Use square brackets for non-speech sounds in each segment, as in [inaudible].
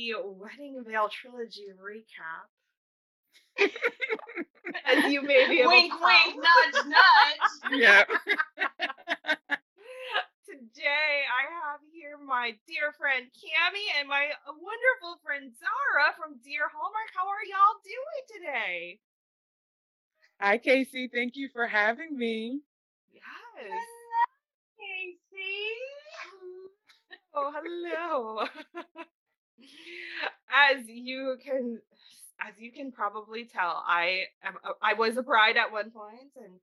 the Wedding Veil Trilogy recap. As you may be able wink, to wink, tell. nudge, nudge. Yeah. [laughs] Today I have here my dear friend Cami and my wonderful friend Zara from Dear Hallmark. How are y'all doing today? Hi, Casey. Thank you for having me. Yes. Casey. Oh, hello. [laughs] as you can as you can probably tell, I am a- I was a bride at one point and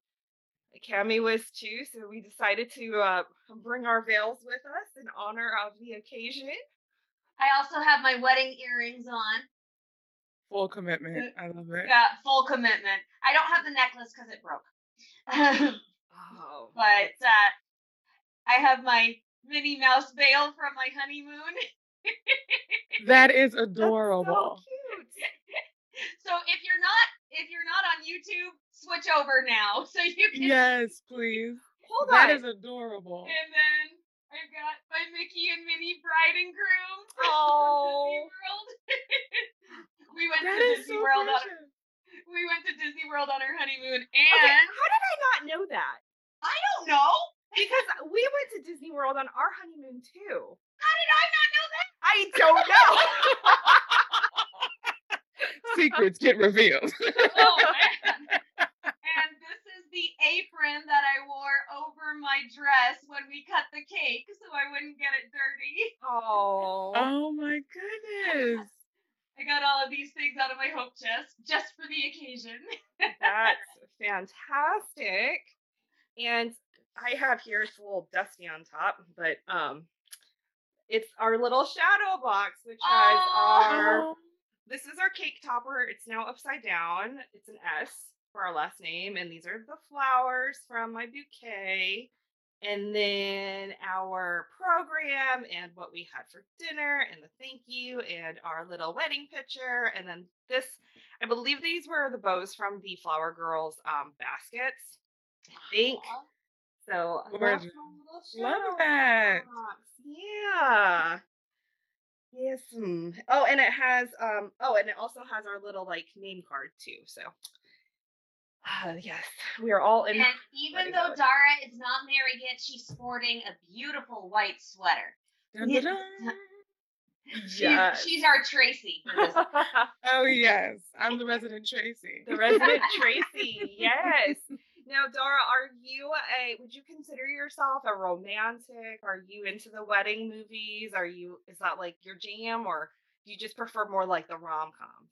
Cami was too, so we decided to uh, bring our veils with us in honor of the occasion. I also have my wedding earrings on. Full commitment. I love it. Yeah, full commitment. I don't have the necklace because it broke. [laughs] Oh, but uh, I have my Minnie Mouse veil from my honeymoon. [laughs] That is [laughs] adorable. so cute. [laughs] so if you're not if you're not on YouTube, switch over now [laughs] so you can. Yes, please. Hold That on. That is adorable. And then I've got my Mickey and Minnie bride and groom Oh. World. we went That to is Disney so World on precious. we went to Disney World on our honeymoon and okay, how did I not know that? I don't know. Because we went to Disney World on our honeymoon too. How did I not know that? I don't know. [laughs] Secrets get revealed. [laughs] Oh man. and this is the apron that I wore over my dress when we cut the cake so I wouldn't get it dirty. oh. oh my goodness. [laughs] I got all of these things out of my hope chest just for the occasion. That's fantastic. And I have here it's a little dusty on top, but um it's our little shadow box, which has our Oh, this is our cake topper. It's now upside down. It's an S for our last name, and these are the flowers from my bouquet. And then our program and what we had for dinner and the thank you and our little wedding picture. And then this, I believe these were the bows from the Flower Girls um, baskets. I think. So I love Gorgeous. little Love that. Yeah. Yes. mm. Oh, and it has um oh, and it also has our little like name card too. So uh, yes, we are all in And even though mode. Dara is not married yet, she's sporting a beautiful white sweater. dun, Yeah. dun, dun. [laughs] She's, Yes. she's our Tracy. [laughs] Oh yes, I'm the [laughs] resident Tracy. the resident Tracy. Yes. Now, Dara, are you a? Would you consider yourself a romantic? Are you into the wedding movies? Are you? Is that like your jam, or do you just prefer more like the rom coms?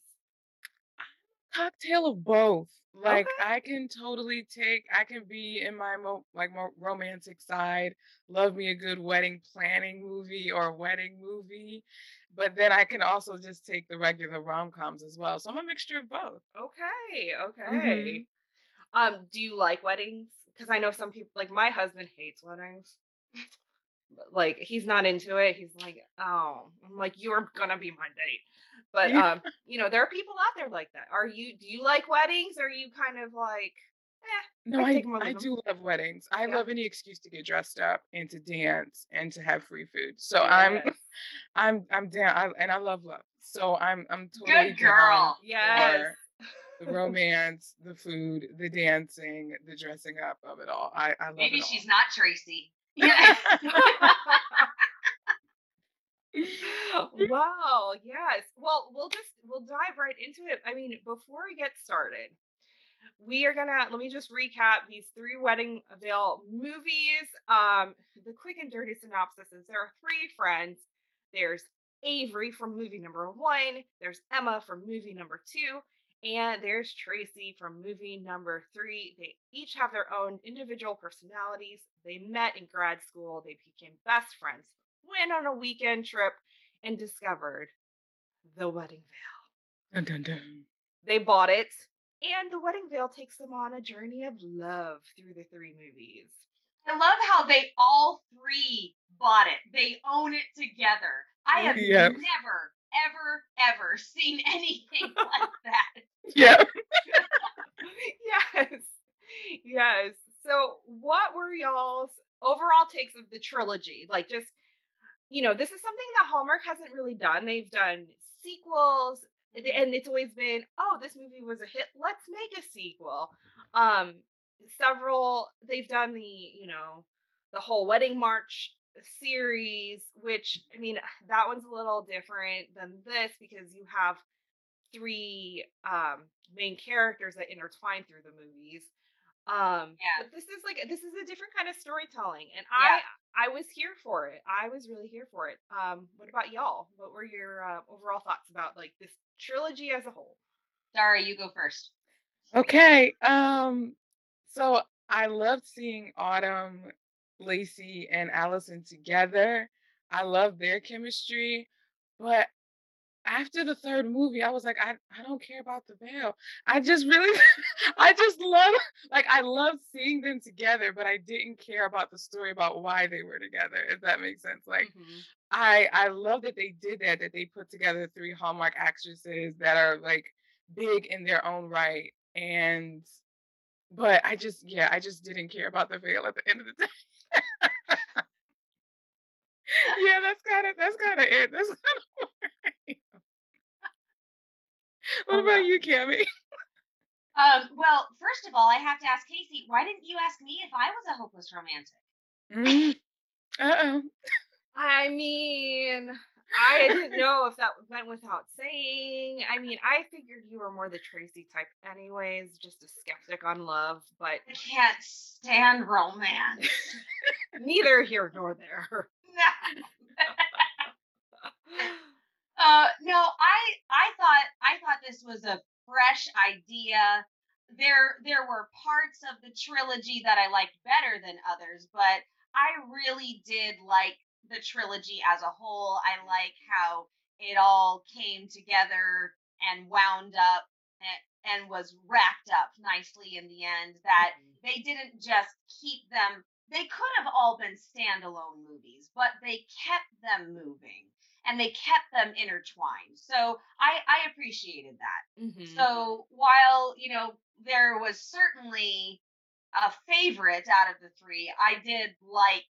cocktail of both. Like Okay. I can totally take. I can be in my mo- like more romantic side. Love me a good wedding planning movie or wedding movie, but then I can also just take the regular rom coms as well. So I'm a mixture of both. Okay, okay. Mhm. Um, do you like weddings? Because I know some people like my husband hates weddings. [laughs] Like he's not into it. He's like, oh, I'm like, you're gonna be my date. But um, you know, there are people out there like that. Are you do you like weddings? Or are you kind of like, eh, No, I I, take 'em or I do love weddings. I Yeah. love any excuse to get dressed up and to dance and to have free food. So I'm [laughs] I'm I'm down I, and I love love. So I'm I'm totally Good down girl. yes. The romance, the food, the dancing, the dressing up of it all. I, I love Maybe it all. she's not Tracy. Yeah. [laughs] [laughs] wow, yes. Well, we'll just we'll dive right into it. I mean, before we get started, we are gonna let me just recap these three wedding veil movies. Um, the quick and dirty synopsis is there are three friends. There's Avery from movie number one, there's Emma from movie number two, and there's Tracy from movie number three. They each have their own individual personalities. They met in grad school, they became best friends, went on a weekend trip, and discovered the wedding veil. Dun, dun, dun. They bought it, and the wedding veil takes them on a journey of love through the three movies. I love how they all three bought it. They own it together. I have Yep. never, ever, ever seen [laughs] anything like that. Yeah. [laughs] yes. Yes. So, what were y'all's overall takes of the trilogy? Like, just you know, this is something that Hallmark hasn't really done. They've done sequels, and it's always been, oh, this movie was a hit. Let's make a sequel. Um, several they've done the, you know, the whole wedding march series, which I mean, [sighs] that one's a little different than this because you have three um main characters that intertwine through the movies. Um, Yeah. but this is like this is a different kind of storytelling, and Yeah. I I was here for it. I was really here for it. Um, what about y'all? What were your uh, overall thoughts about like this trilogy as a whole? Dara, you go first. Okay. Um, so I loved seeing Autumn, Lacey, and Allison together. I love their chemistry, but after the third movie, I was like, I, I don't care about the veil. I just really, [laughs] I just love, like, I love seeing them together, but I didn't care about the story about why they were together, if that makes sense. Like, Mhm. I I love that they did that, that they put together three Hallmark actresses that are like big in their own right. And but I just yeah, I just didn't care about the veil at the end of the [laughs] day. Yeah, that's kind of that's kind of it. That's [laughs] kind of What Oh, about you, Cammy? Um, well, first of all, I have to ask Casey, why didn't you ask me if I was a hopeless romantic? Mm. Uh-oh. I mean, I [laughs] didn't know if that went without saying. I mean, I figured you were more the Tracy type, anyways, just a skeptic on love, but I can't stand romance. [laughs] neither here nor there. [laughs] uh, no, I I thought I thought this was a fresh idea. There there were parts of the trilogy that I liked better than others, but I really did like the trilogy as a whole. I like how it all came together and wound up and, and was wrapped up nicely in the end. That they didn't just keep them they could have all been standalone movies but they kept them moving and they kept them intertwined so i i appreciated that Mhm. so while you know there was certainly a favorite out of the three i did like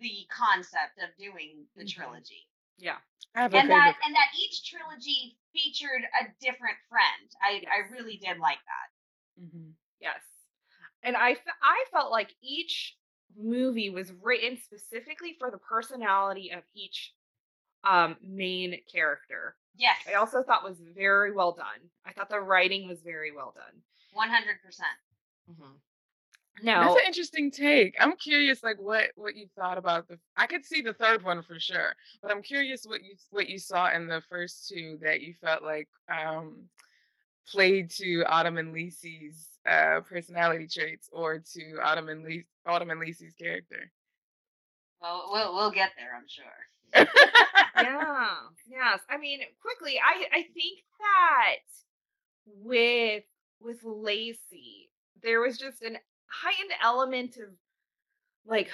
the concept of doing the Mhm. trilogy yeah. I have a and that favorite. and that each trilogy featured a different friend i i really did like that Mhm. Yes. And I, I felt like each movie was written specifically for the personality of each um, main character. yes I also thought was very well done. I thought the writing was very well done. 100% Now, That's an interesting take. I'm curious, like what what you thought about the. I could see the third one for sure, but I'm curious what you what you saw in the first two that you felt like um played to Autumn and Lacey's uh personality traits or to Autumn and Lacey, Autumn and Lacey's character. well we'll, we'll get there i'm sure [laughs] yeah, yes. I mean, quickly, I I think that with with Lacey, there was just an heightened element of like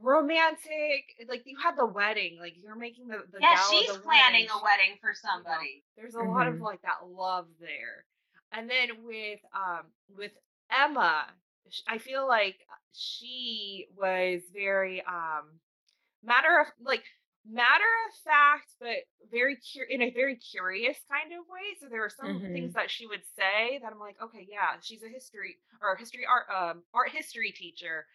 romantic. Like you had the wedding, like you're making the the Yeah, she's the planning wedding. a wedding for you know, somebody. there's a lot of Mhm. like that love there. And then with um with Emma, I feel like she was very um matter of like matter of fact, but very cur- in a very curious kind of way. So there were some things that she would say that I'm like, okay, yeah, she's a history or history art um art history teacher.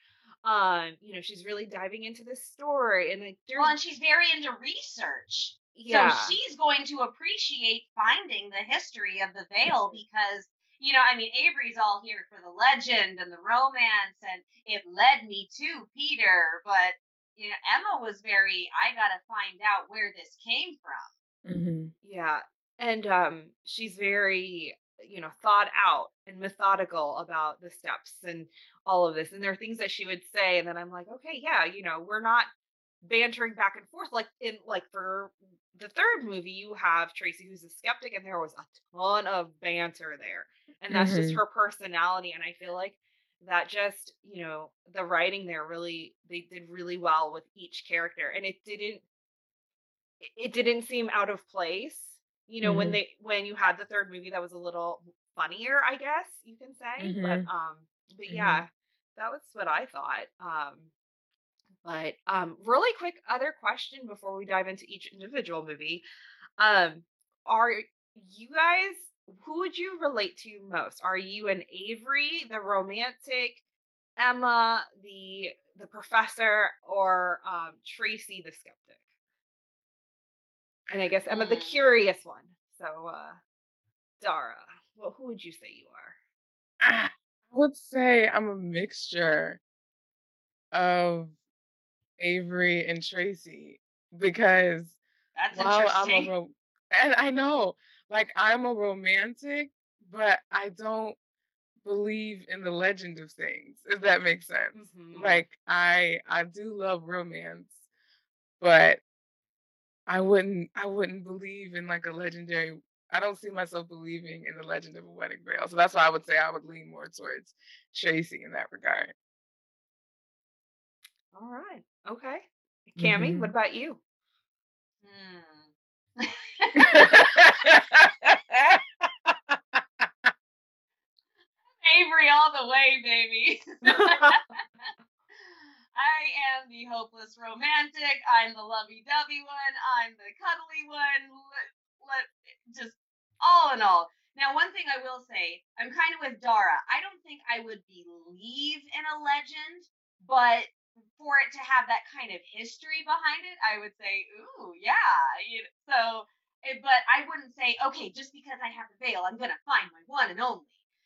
Um, you know, she's really diving into this story and like Well, and she's very into research. yeah. So she's going to appreciate finding the history of the veil [laughs] because, you know, I mean, Avery's all here for the legend and the romance, and it led me to Peter. But, you know, Emma was very, I got to find out where this came from. hmm Yeah. And um she's very, you know, thought out and methodical about the steps and all of this. And there are things that she would say and then I'm like, okay, yeah, you know, we're not bantering back and forth like in like for the third movie you have Tracy who's a skeptic and there was a ton of banter there. And that's just Mhm. her personality and I feel like that just, you know, the writing there really they did really well with each character and it didn't it didn't seem out of place. You know, when Mhm. they when you had the third movie that was a little funnier, I guess you can say. But Mhm. um but Mhm. yeah, that was what I thought. Um But um, really quick, other question before we dive into each individual movie. Um, are you guys who would you relate to most? Are you an Avery, the romantic, Emma, the the professor, or um, Tracy, the skeptic? And I guess Emma, the Mm. curious one. So, uh, Dara, well, who would you say you are? I would say I'm a mixture of Avery and Tracy because That's while I'm a ro- and I know, like I'm a romantic, but I don't believe in the legend of things, if that makes sense. Mhm. Like I I do love romance, but I wouldn't I wouldn't believe in like a legendary I don't see myself believing in the legend of a wedding veil. So that's why I would say I would lean more towards Tracy in that regard. All right. Okay. Cammy, what Mhm. about you? Hmm. Avery all the way, baby. [laughs] I am the hopeless romantic. I'm the lovey-dovey one. I'm the cuddly one. Let, let, just all in all. Now, one thing I will say, I'm kind of with Dara. I don't think I would believe in a legend, but for it to have that kind of history behind it, I would say, ooh, yeah. You so, eh, but I wouldn't say, okay, just because I have the veil, I'm gonna find my one and only.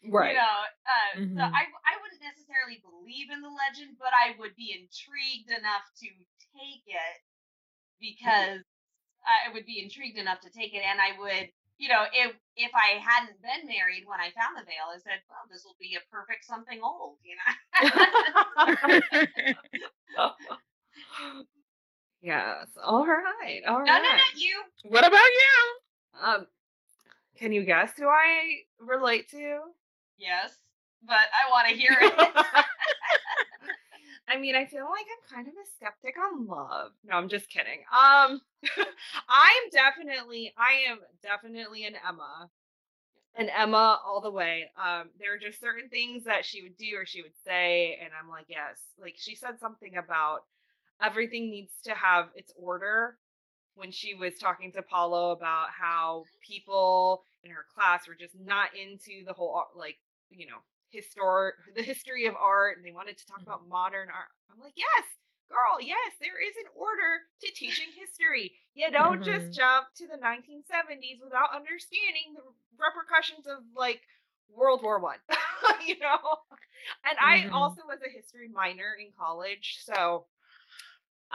right. You know, uh, so Mhm. I I wouldn't necessarily believe in the legend, but I would be intrigued enough to take it because I would be intrigued enough to take it, and I would, you know, if if I hadn't been married when I found the veil, I said, well, this will be a perfect something old, you know. [laughs] [laughs] [laughs] yes. All right. All right. no, no, not you. what about you? Um, can you guess who I relate to? Yes, but I want to hear it. [laughs] [laughs] I mean, I feel like I'm kind of a skeptic on love. No, I'm just kidding. Um, [laughs] I'm definitely, I am definitely an Emma, an Emma all the way. Um, there are just certain things that she would do or she would say, and I'm like, yes. Like she said something about everything needs to have its order when she was talking to Paolo about how people in her class were just not into the whole like you know historic the history of art and they wanted to talk Mhm. about modern art. I'm like, yes, girl, yes, there is an order to teaching history. You don't Mhm. just jump to the 1970s without understanding the repercussions of like World War One. [laughs] you know, and I Mhm. also was a history minor in college, so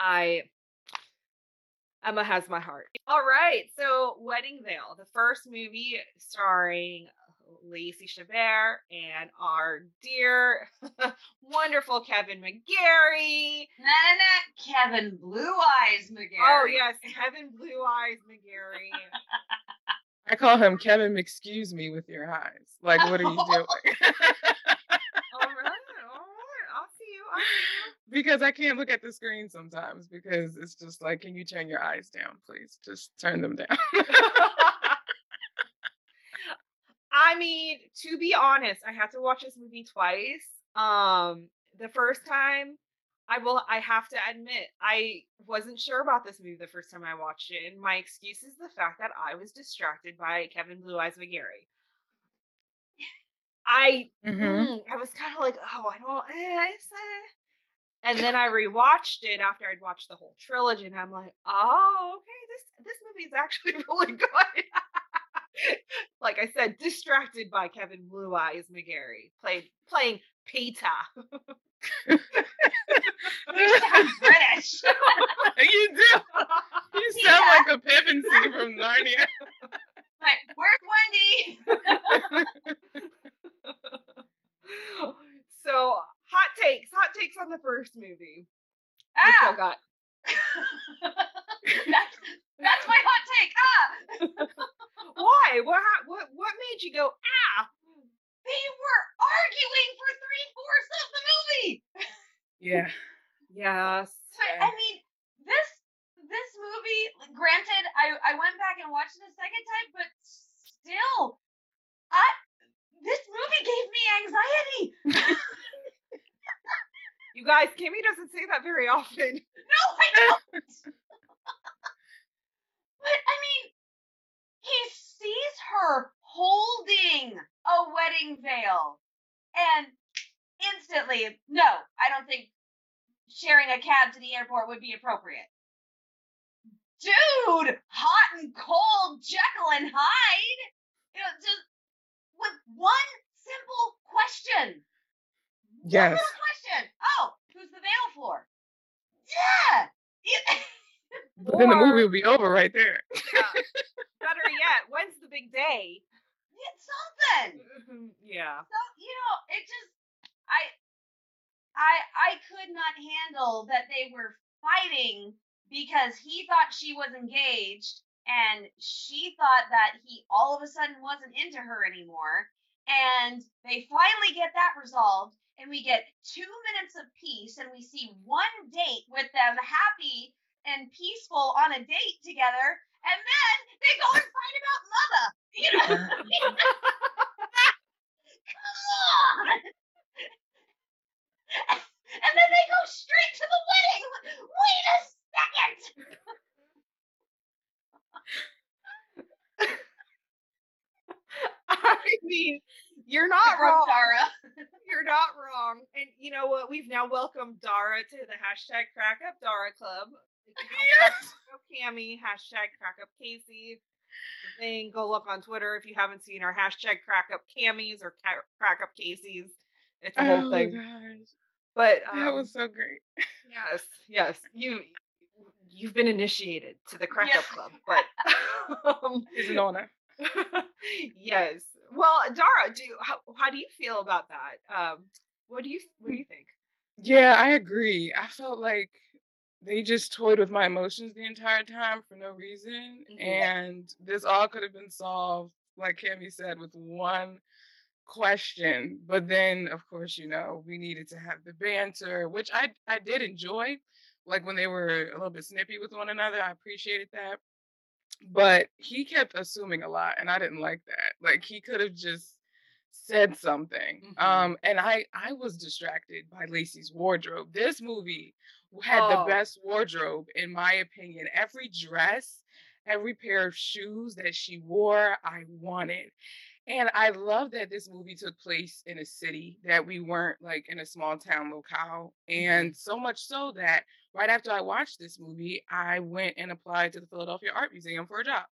I Emma has my heart. All right, so Wedding Veil, the first movie starring Lacey Chabert and our dear, [laughs] wonderful Kevin McGarry. Nah, nah, nah. Kevin Blue Eyes oh, McGarry. Oh yes, Kevin Blue Eyes McGarry. I call him Kevin excuse me with your eyes. Like what are you doing? [laughs] [laughs] all right, all right, I'll see you. I'll see because I can't look at the screen sometimes because it's just like, can you turn your eyes down, please? Just turn them down. I mean, to be honest, I had to watch this movie twice. Um, the first time, I will I have to admit, I wasn't sure about this movie the first time I watched it, and my excuse is the fact that I was distracted by Kevin Blue Eyes McGarry. I Mhm. mm, I was kind of like, oh, I don't, eh, eh." and then I rewatched it after I'd watched the whole trilogy, and I'm like, oh, okay, this this movie is actually [laughs] really good. like I said, distracted by Kevin Blue Eyes McGarry, played playing Peter. [laughs] You British. [laughs] you do. You sound like a Pevensey from Narnia. like, where's Wendy? [laughs] so hot takes, hot takes on the first movie. Ah, got? [laughs] that's, that's my hot take. Ah, [laughs] Why? What? What? What made you go ah? they were arguing for three fourths of the movie. Yeah. Yes. But I mean, this this movie. Granted, I I went back and watched it a second time, but still, I this movie gave me anxiety. [laughs] You guys, Kimmy doesn't say that very often. No, I don't. [laughs] but I mean, he sees her holding a wedding veil and instantly, no, I don't think sharing a cab to the airport would be appropriate. Dude, hot and cold, Jekyll and Hyde. You know, just with one simple question. Yes. One little question. Oh, who's the veil for? Yeah. [laughs] But then the movie would be over right there. Yeah. [laughs] Better yet, when's the big day? It's something. Mm-hmm, yeah. So, you know, it just I I I could not handle that they were fighting because he thought she was engaged and she thought that he all of a sudden wasn't into her anymore. And they finally get that resolved and we get two minutes of peace and we see one date with them happy and peaceful on a date together and then they go and fight about mother. You know? [laughs] Come on! [laughs] And then they go straight to the wedding. Wait a second. [laughs] [laughs] I mean, you're not From wrong. Dara. [laughs] You're not wrong. And you know what? We've now welcomed Dara to the hashtag Crack Up Dara Club. You Cammy, hashtag Crack Up Casey. Thing. Go look on Twitter if you haven't seen our hashtag Crack Up Cammies or Crack Up Caseys. It's a whole oh thing. gosh, But that um, was so great. yes, yes, you you've been initiated to the Crack Up Club. But [laughs] um, He's an honor. [laughs] yes. Well, Dara, do how, how do you feel about that? Um, what do you what do you think? Yeah, I agree. I felt like they just toyed with my emotions the entire time for no reason. Mhm. And this all could have been solved, like Kimmy said, with one question. But then, of course, you know, we needed to have the banter, which I I did enjoy. Like when they were a little bit snippy with one another, I appreciated that. But he kept assuming a lot, and I didn't like that. Like he could have just said something. Mhm. Um, and I I was distracted by Lacey's wardrobe. This movie had Oh. the best wardrobe, in my opinion. Every dress, every pair of shoes that she wore, I wanted. And I love that this movie took place in a city that we weren't like in a small town locale. And so much so that right after I watched this movie, I went and applied to the Philadelphia Art Museum for a job.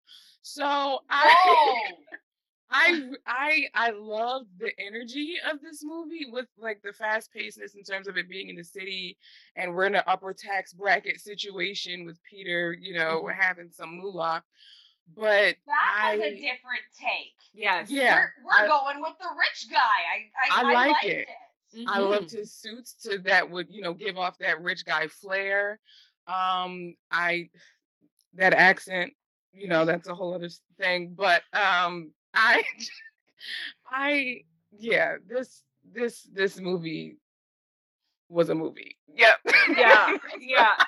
So I Oh, [laughs] I I I love the energy of this movie with like the fast pacedness in terms of it being in the city and we're in an upper tax bracket situation with Peter, you know, Mhm. having some moolah. But that was a different take. Yes. Yeah, we're we're I- going with the rich guy. I I, I I like liked it. It. I loved his suits to that would, you know, give off that rich guy flair. Um, I that accent, you know, that's a whole other thing. But um [laughs] I I yeah, this this this movie was a movie. Yep. yeah [laughs] yeah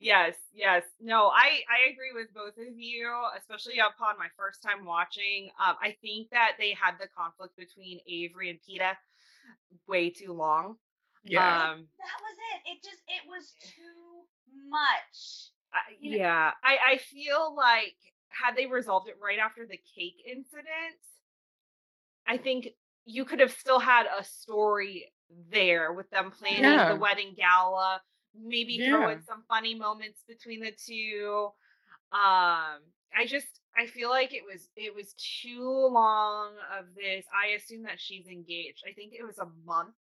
yes yes no i i agree with both of you especially upon my first time watching um i think that they had the conflict between avery and peter way too long yeah. um That was it. It just it was too much. I, know- yeah i i feel like had they resolved it right after the cake incident i think you could have still had a story there with them planning Yeah. the wedding gala maybe throw in some funny moments between the two um i just i feel like it was it was too long of this i assume that she's engaged i think it was a month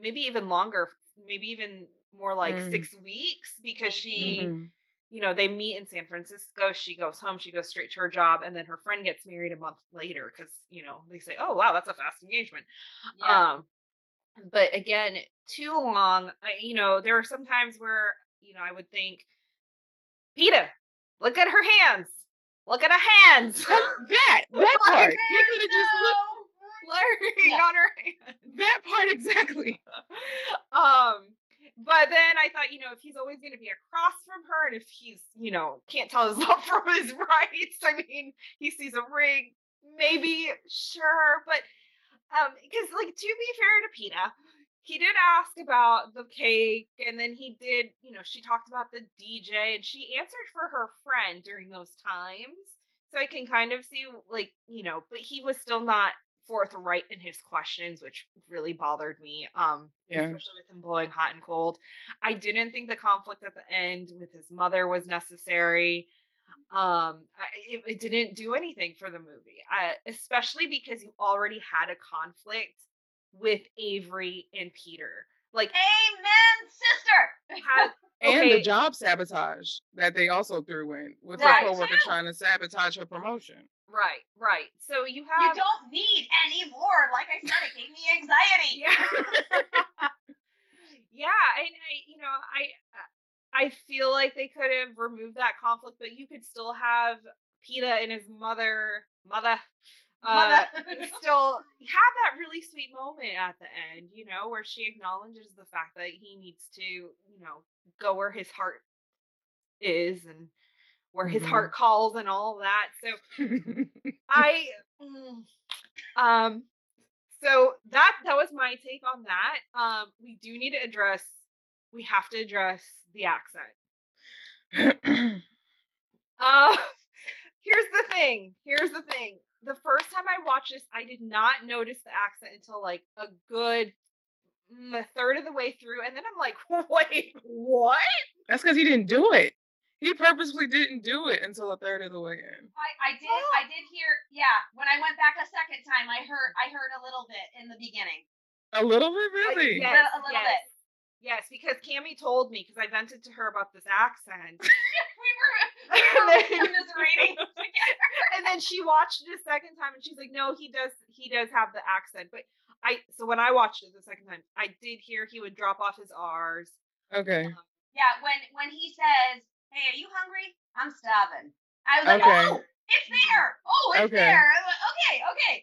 maybe even longer maybe even more like Mm. six weeks because she Mhm. you know, they meet in San Francisco. She goes home, she goes straight to her job, and then her friend gets married a month later because, you know, they say, oh, wow, that's a fast engagement. Yeah. Um, but again, too long. I, you know, there are some times where, you know, I would think, Peter, look at her hands. Look at her hands. That that [laughs] part. You could have just looked Blurring Yeah. on her hands. that part exactly. [laughs] um but then i thought you know if he's always going to be across from her and if he's you know can't tell his [laughs] left from his right i mean he sees a ring maybe sure but um because like to be fair to peter he did ask about the cake and then he did you know she talked about the dj and she answered for her friend during those times so i can kind of see like you know but he was still not forthright in his questions which really bothered me um Yeah. especially with him blowing hot and cold i didn't think the conflict at the end with his mother was necessary um I, it, it didn't do anything for the movie I, especially because you already had a conflict with avery and peter like Amen, sister. had, [laughs] And the job sabotage that they also threw in with Right, her coworker trying to sabotage her promotion. right right so you have You don't need any more. Like I said, it gave me anxiety. yeah [laughs] yeah and i you know i i feel like they could have removed that conflict but you could still have Peter and his mother mother uh [laughs] still have that really sweet moment at the end you know where she acknowledges the fact that he needs to you know go where his heart is and where his Mhm. heart calls and all that so [laughs] I mm, um so that that was my take on that. Um we do need to address we have to address the accent. [clears throat] Uh [laughs] here's the thing. Here's the thing. The first time I watched this, I did not notice the accent until like a good mm, a third of the way through and then I'm like, [laughs] "Wait, what?" That's because he didn't do it. He purposely didn't do it until a third of the way in. I, I did [gasps] I did hear yeah, when I went back a second time I heard I heard a little bit in the beginning. A little bit, I- really. yes, A little yes. bit. Yes, because Cammy told me because I vented to her about this accent. [laughs] We were [laughs] we were commiserating [laughs] together. and then she watched it a second time and she's like, no, he does he does have the accent. But I so when I watched it the second time, I did hear he would drop off his R's. Okay. Um, yeah, when when he says, "Hey, are you hungry? I'm starving." I was like, Okay. "Oh, it's there! Oh, it's Okay. there!" I'm like, okay, okay.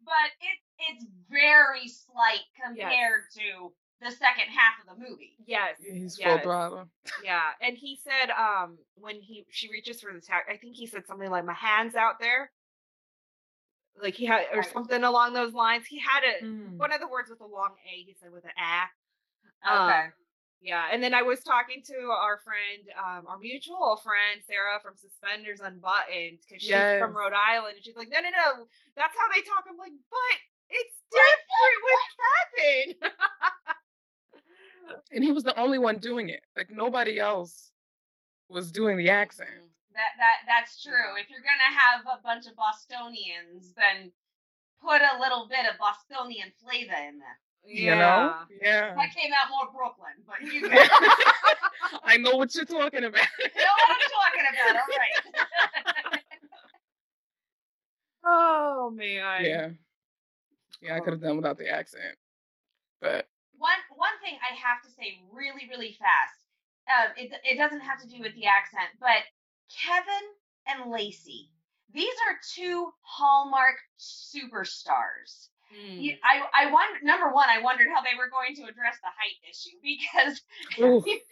but it's it's very slight compared to the second half of the movie. Yes. He's yes, full throttle. Yeah. And he said um when he she reaches for the tag, I think he said something like my hands out there. Like he had or something along those lines. He had a Mm. one of the words with a long A, he said with an A. Okay. Um, yeah, and then I was talking to our friend, um, our mutual friend Sarah from Suspenders Unbuttoned, because she's Yes. from Rhode Island, and she's like, "No, no, no, that's how they talk." I'm like, "But it's different with Kevin." [laughs] And he was the only one doing it. Like nobody else was doing the accent. Mm, that that that's true. If you're gonna have a bunch of Bostonians, then put a little bit of Bostonian flavor in there. You know? Yeah. That came out more Brooklyn, but you [laughs] know I know what you're talking about. [laughs] what I'm talking about. All right. [laughs] Oh man. yeah. Yeah, I could have oh. done without the accent. But one one thing I have to say really really fast. Um, it it doesn't have to do with the accent, but Kevin and Lacey. These are two Hallmark superstars. Mm. I I wonder. Number one, I wondered how they were going to address the height issue because [laughs] he's,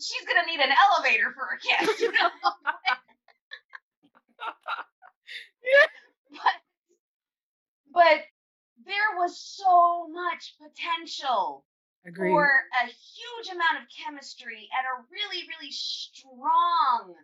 she's gonna need an elevator for a kiss. You know? [laughs] [laughs] but but there was so much potential agreed. for a huge amount of chemistry and a really, really strong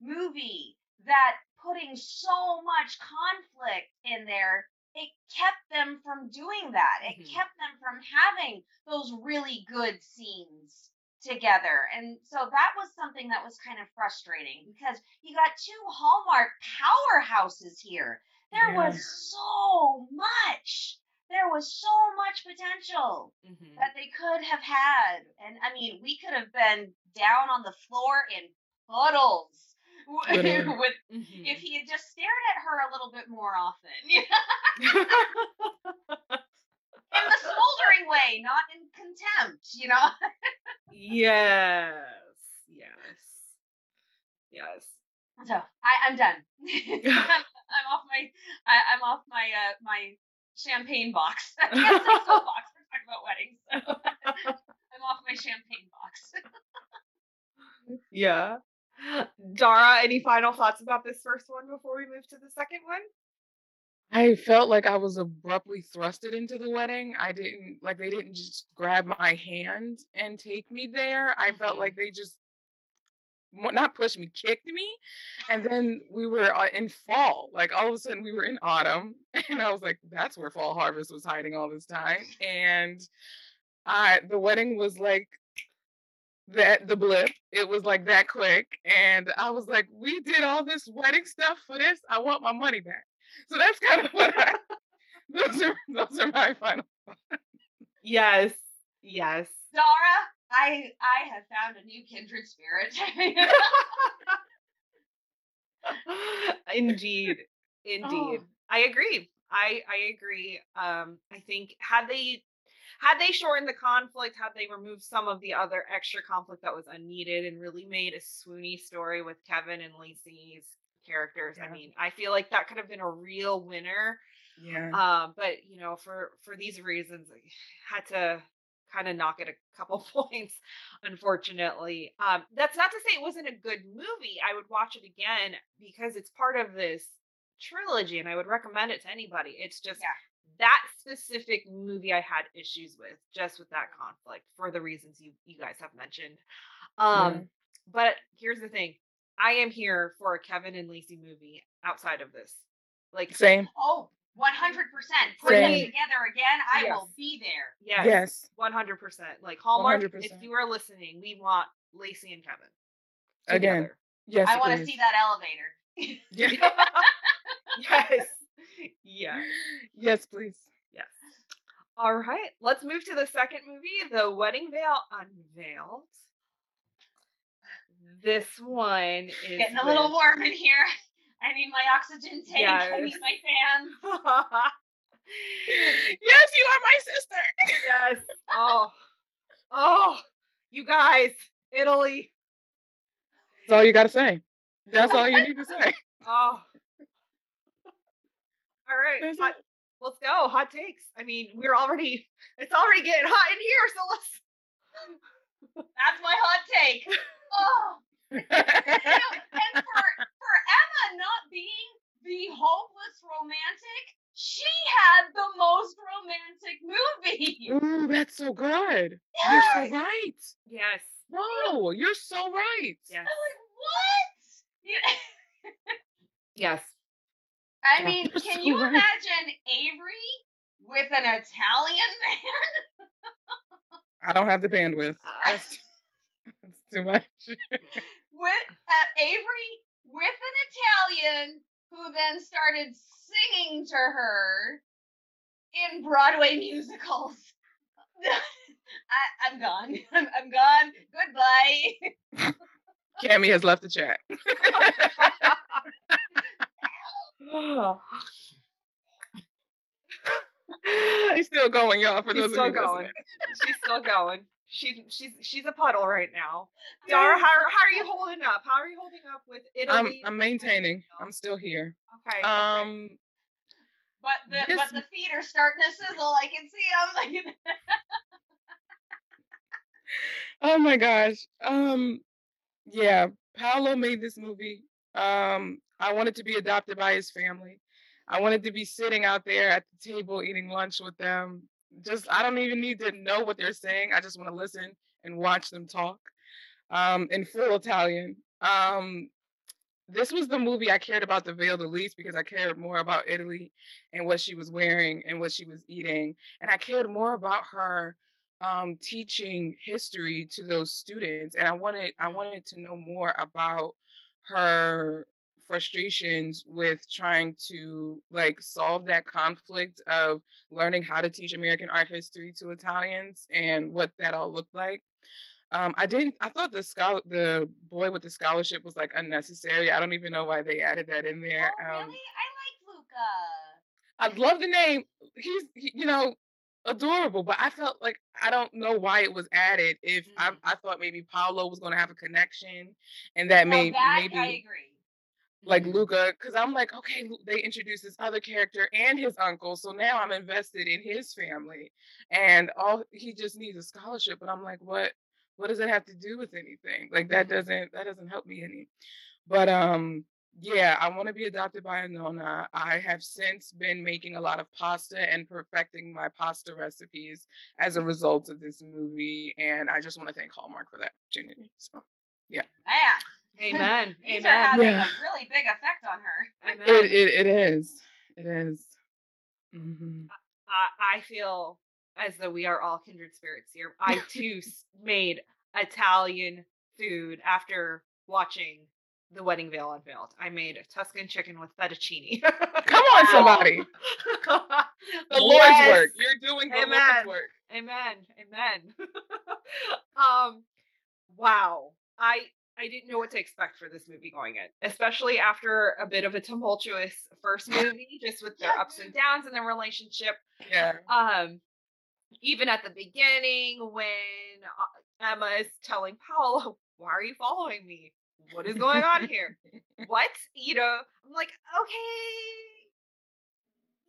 movie that putting so much conflict in there, it kept them from doing that. It Mhm. kept them from having those really good scenes together. And so that was something that was kind of frustrating because you got two Hallmark powerhouses here. There Yeah. was so much. There was so much potential Mhm. that they could have had. And I mean, we could have been down on the floor in puddles [laughs] with Mhm. if he had just stared at her a little bit more often. [laughs] In the smoldering [laughs] way, not in contempt, you know? yes. Yes. Yes. So I, I'm done. I'm, I'm off my I, I'm off my uh my champagne box. [laughs] [laughs] I can't say soapbox. We're talking about weddings. So [laughs] I'm off my champagne box. Yeah. Dara, any final thoughts about this first one before we move to the second one? I felt like I was abruptly thrusted into the wedding. I didn't like they didn't just grab my hand and take me there. I felt Mhm. like they just mo- not pushed me, kicked me, and then we were uh, in fall. Like all of a sudden we were in autumn, [laughs] and I was like, "That's where fall harvest was hiding all this time." And I the wedding was like that the blip. It was like that quick, and I was like, "We did all this wedding stuff for this. I want my money back." So that's kind of what I. [laughs] Those are those are my final. Yes. Yes. Dara, I I have found a new kindred spirit. [laughs] Indeed. Indeed. Oh. I agree. I I agree. Um I think had they had they shortened the conflict, had they removed some of the other extra conflict that was unneeded and really made a swoony story with Kevin and Lacey's characters, I mean, I feel like that could have been a real winner. Yeah. Um, but you know, for for these reasons, I had to kind of knock it a [laughs] couple points, unfortunately. Um, that's not to say it wasn't a good movie. I would watch it again because it's part of this trilogy, and I would recommend it to anybody. It's just Yeah. that specific movie I had issues with, just with that conflict for the reasons you you guys have mentioned. Um, Yeah. but here's the thing. I am here for a Kevin and Lacey movie outside of this. Like Same. oh, 100%. Put them together again. I Yes. will be there. Yes. Yes. One hundred percent. Like Hallmark, if 100%. you are listening, we want Lacey and Kevin. Again. together. Yes. I want to see that elevator. Yeah. [laughs] yes. Yeah. yes, please. Yes. All right. Let's move to the second movie, The Wedding Veil Unveiled. This one is Getting a little with- warm in here. I need my oxygen tank. I need my fan. [laughs] Yes, you are my sister. yes. [laughs] Oh. Oh. You guys, Italy. That's all you gotta say. That's all you need to say. [laughs] Oh. All right. Hot- let's go. Hot takes. I mean, we're already it's already getting hot in here, so let's That's my hot take. Oh, you know, and for for Emma not being the hopeless romantic, she had the most romantic movie. Ooh, that's so good. Yes. You're so right. Yes. No, you're so right. Yes. I'm like, what? You- Yes. I Yeah, mean, you're can so you right. imagine Avery with an Italian man? I don't have the bandwidth. That's, that's too much. [laughs] with uh, Avery with an Italian who then started singing to her in Broadway musicals. [laughs] I, I'm gone. I'm, I'm gone. Goodbye. Cammy has left the chat. [laughs] [laughs] He's still going, y'all. For She's those still of you going. listening. she's still going. She's she's she's a puddle right now. Dara, how, how are you holding up? How are you holding up with Italy? I'm I'm maintaining. I'm still here. okay. okay. Um, But the This- but the feet are starting to sizzle. I can see them. [laughs] oh my gosh. Um, yeah, Paolo made this movie. Um, I wanted to be adopted by his family. I wanted to be sitting out there at the table eating lunch with them. Just I don't even need to know what they're saying. I just want to listen and watch them talk. Um, in full Italian. Um, this was the movie I cared about the veil the least because I cared more about Italy and what she was wearing and what she was eating. And I cared more about her um, teaching history to those students. And I wanted I wanted to know more about her frustrations with trying to like solve that conflict of learning how to teach American art history to Italians and what that all looked like. Um, I didn't. I thought the scholar, the boy with the scholarship, was like unnecessary. I don't even know why they added that in there. oh, really? Um, I like Luca. I love the name. He's, he- you know, adorable. But I felt like I don't know why it was added. If I, Mhm. I thought maybe Paolo was going to have a connection, and that No, may that maybe I agree. Like. Luca, because I'm like, okay, they introduced this other character and his uncle, so now I'm invested in his family, and all he just needs a scholarship, But I'm like, what? What does it have to do with anything? Like that doesn't that doesn't help me any. But um, Yeah, I want to be adopted by a nonna. I have since been making a lot of pasta and perfecting my pasta recipes as a result of this movie, and I just want to thank Hallmark for that opportunity. So, yeah, Man, Amen. [laughs] these are Amen. having Yeah. a really big effect on her. It it, it is. It is. Mhm. I, I feel as though we are all kindred spirits here. I too [laughs] made Italian food after watching The Wedding Veil Unveiled. I made a Tuscan chicken with fettuccine. [laughs] Come on, somebody. The Lord's Yes. work. You're doing the Amen. Lord's work. Amen. Amen. um wow. I I didn't know what to expect for this movie going in, especially after a bit of a tumultuous first movie, just with their ups and downs in their relationship. Yeah. Um, even at the beginning when uh, Emma is telling Paolo, "Why are you following me? What is going on here? [laughs] what?" You know, I'm like, okay,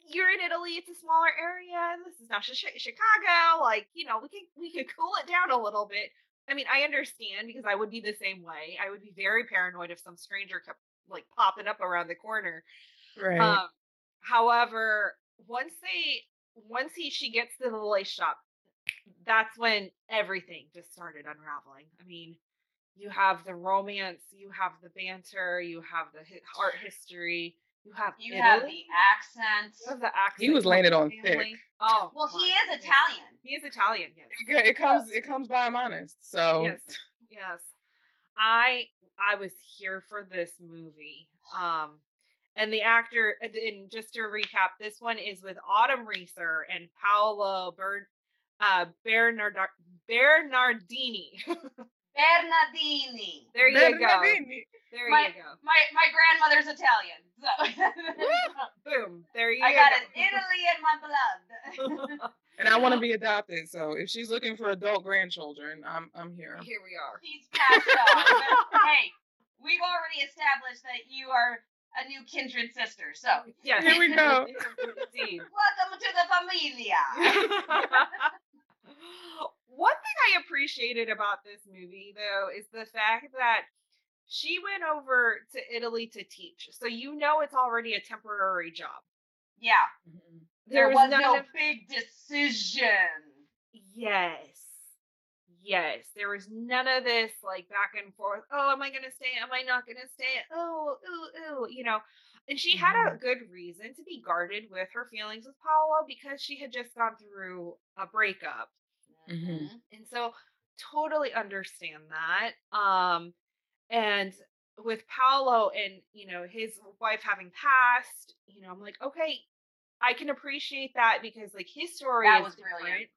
you're in Italy. It's a smaller area. This is not Chi- Chi- Chicago. Like, you know, we can we can cool it down a little bit. I mean, I understand because I would be the same way. I would be very paranoid if some stranger kept like popping up around the corner. Right. Um, however, once they once he she gets to the lace shop, that's when everything just started unraveling. I mean, you have the romance, you have the banter, you have the hi- art history, you have You have the accent. you have the accent. He was laying it the on thick. Oh, Well, he is goodness. Italian. He is Italian. Yes. it, it comes it comes by I'm honest. So Yes. Yes. I I was here for this movie. Um and the actor and- and just to recap, this one is with Autumn Reeser and Paolo Ber, uh Bernard Bernardini. [laughs] Bernardini. there you go. There My- you go. My my grandmother's Italian, so [laughs] Boom. There you I go. I got an Italy in my blood. [laughs] And I want to be adopted. So if she's looking for adult grandchildren, I'm I'm here. Here we are. He's passed on. Hey, we've already established that you are a new kindred sister. So Yes. Here we go. [laughs] Welcome to the familia. One thing I appreciated about this movie, though, is the fact that she went over to Italy to teach. So you know it's already a temporary job. Yeah, Mhm. there There's was none no of- big decision. Yes. Yes. There was none of this like back and forth. Oh, am I going to stay? Am I not going to stay? Oh, ooh, ooh. You know, and she had a good reason to be guarded with her feelings with Paolo because she had just gone through a breakup. Mhm. and so totally understand that um and with Paolo and you know his wife having passed you know i'm like okay i can appreciate that because like his story That is was brilliant.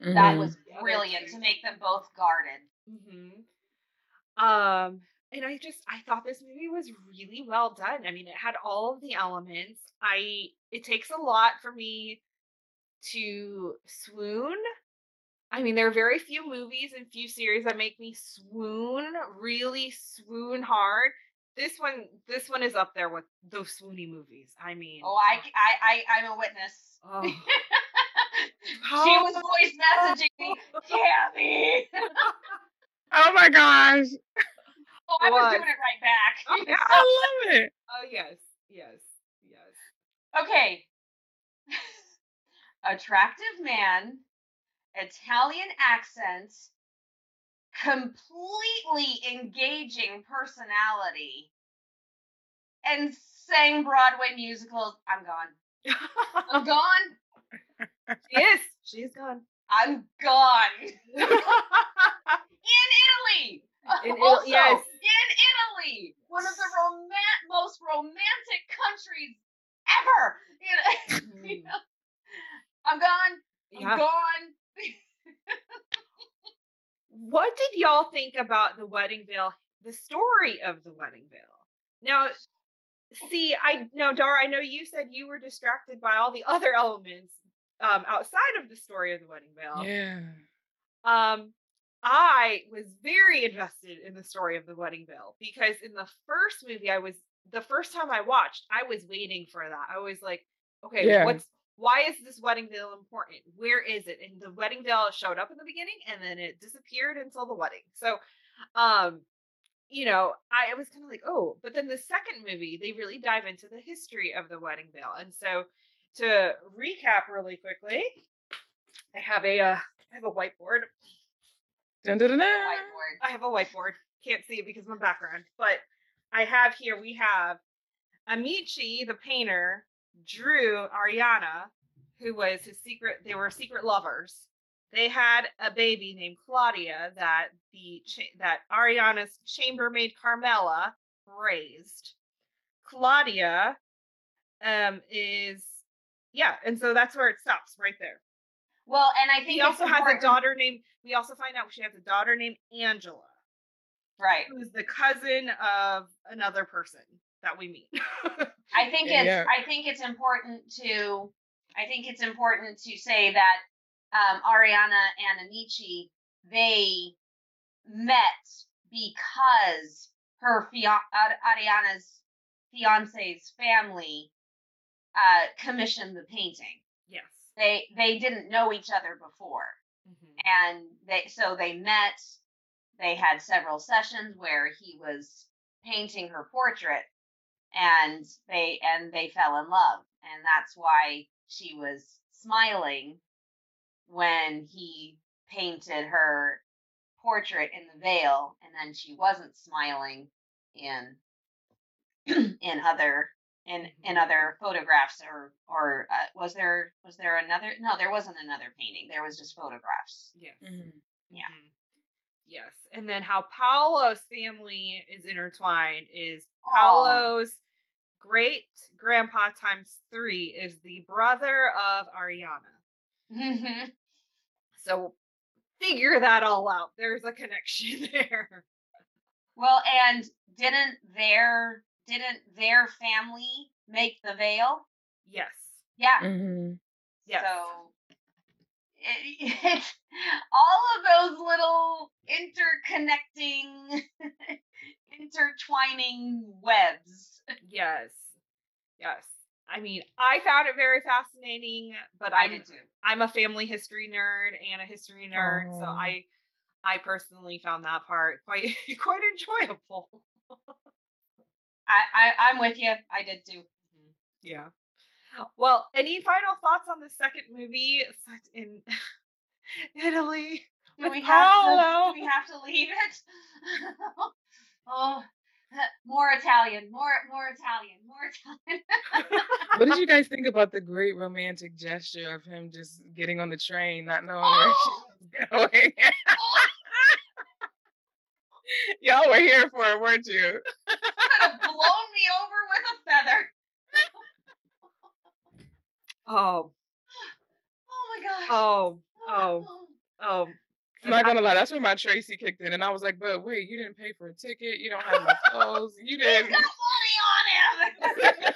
different. That was brilliant to make them both guarded. Mm-hmm. Um, and I just I thought this movie was really well done. I mean, it had all of the elements. I it takes a lot for me to swoon. I mean, there are very few movies and few series that make me swoon, really swoon hard. This one, this one is up there with those swoony movies. I mean, Oh, I, I, I, I'm a witness. oh. [laughs] She was voice messaging [laughs] me, Tammy. Oh my gosh. [laughs] Oh, I was Was. doing it right back. Oh, yeah. I love it. Oh yes, yes, yes. Okay. Attractive man, Italian accent, completely engaging personality, and sang Broadway musicals. I'm gone. I'm [laughs] gone. she she's gone. I'm gone. [laughs] In Italy. In [laughs] Italy, also, yes. in Italy, one of the roman- most romantic countries ever. You know, you Mm. know? I'm gone. I'm Yeah. gone. What did y'all think about the wedding veil? The story of the wedding veil. Now, see, I know, Dara. I know you said you were distracted by all the other elements um, outside of the story of the wedding veil. Yeah. Um, I was very invested in the story of the wedding veil because in the first movie, I was the first time I watched, I was waiting for that. I was like, okay, Yeah. what's why is this wedding veil important? Where is it? And the wedding veil showed up in the beginning and then it disappeared until the wedding. So, um, you know, I was kind of like, oh, but then the second movie, they really dive into the history of the wedding veil. And so to recap really quickly, I have a uh, I have a whiteboard. Dun, dun, dun, dun. Whiteboard. I have a whiteboard. Can't see it because of my background, but I have here we have Amici, the painter, drew Ariana, who was his secret. They were secret lovers. They had a baby named Claudia that the cha- that Ariana's chambermaid Carmela raised. Claudia um is yeah, and so that's where it stops right there. Well, and I think He also has a daughter named. We also find out she has a daughter named Angela, Right. who's the cousin of another person that we meet. [laughs] I think it's Yeah. I think it's important to I think it's important to say that um, Ariana and Amici they met because her fia- Ariana's fiance's family uh, commissioned the painting. yes. They they didn't know each other before, Mhm. and they so they met. They had several sessions where he was painting her portrait, and they and they fell in love, and that's why she was smiling when he painted her portrait in the veil, and then she wasn't smiling in [clears throat] in other in in other photographs or or uh, was there was there another no there wasn't another painting there was just photographs Yes. Mhm. Yeah. Mhm. Yes. And then how Paolo's family is intertwined is Aw. Paolo's great grandpa times three is the brother of Ariana. Mm-hmm. So figure that all out. There's a connection [laughs] there. well and didn't their didn't their family make the veil Yes. yeah Mhm. Yes. so it, it's [laughs] all of those little interconnecting [laughs] intertwining webs Yes. Yes. I mean, I found it very fascinating, but i I'm did too I'm a family history nerd and a history nerd, so oh. I I personally found that part quite [laughs] quite enjoyable. I, I i'm with you i did too mm-hmm. Yeah. Well, any final thoughts on the second movie set in [laughs] Italy? Do we have to? Paolo? Do we have to leave it? [laughs] oh, [laughs] more Italian, more more Italian, more Italian. What did you guys think about the great romantic gesture of him just getting on the train, not knowing where she oh! was going? Y'all were here for it, weren't you? Could have blown me over with a feather. Oh, Oh my gosh. oh, oh, oh. oh I'm not gonna lie, that's when my Tracy kicked in, and I was like, "But wait, you didn't pay for a ticket. You don't have my clothes. You didn't." got money on him.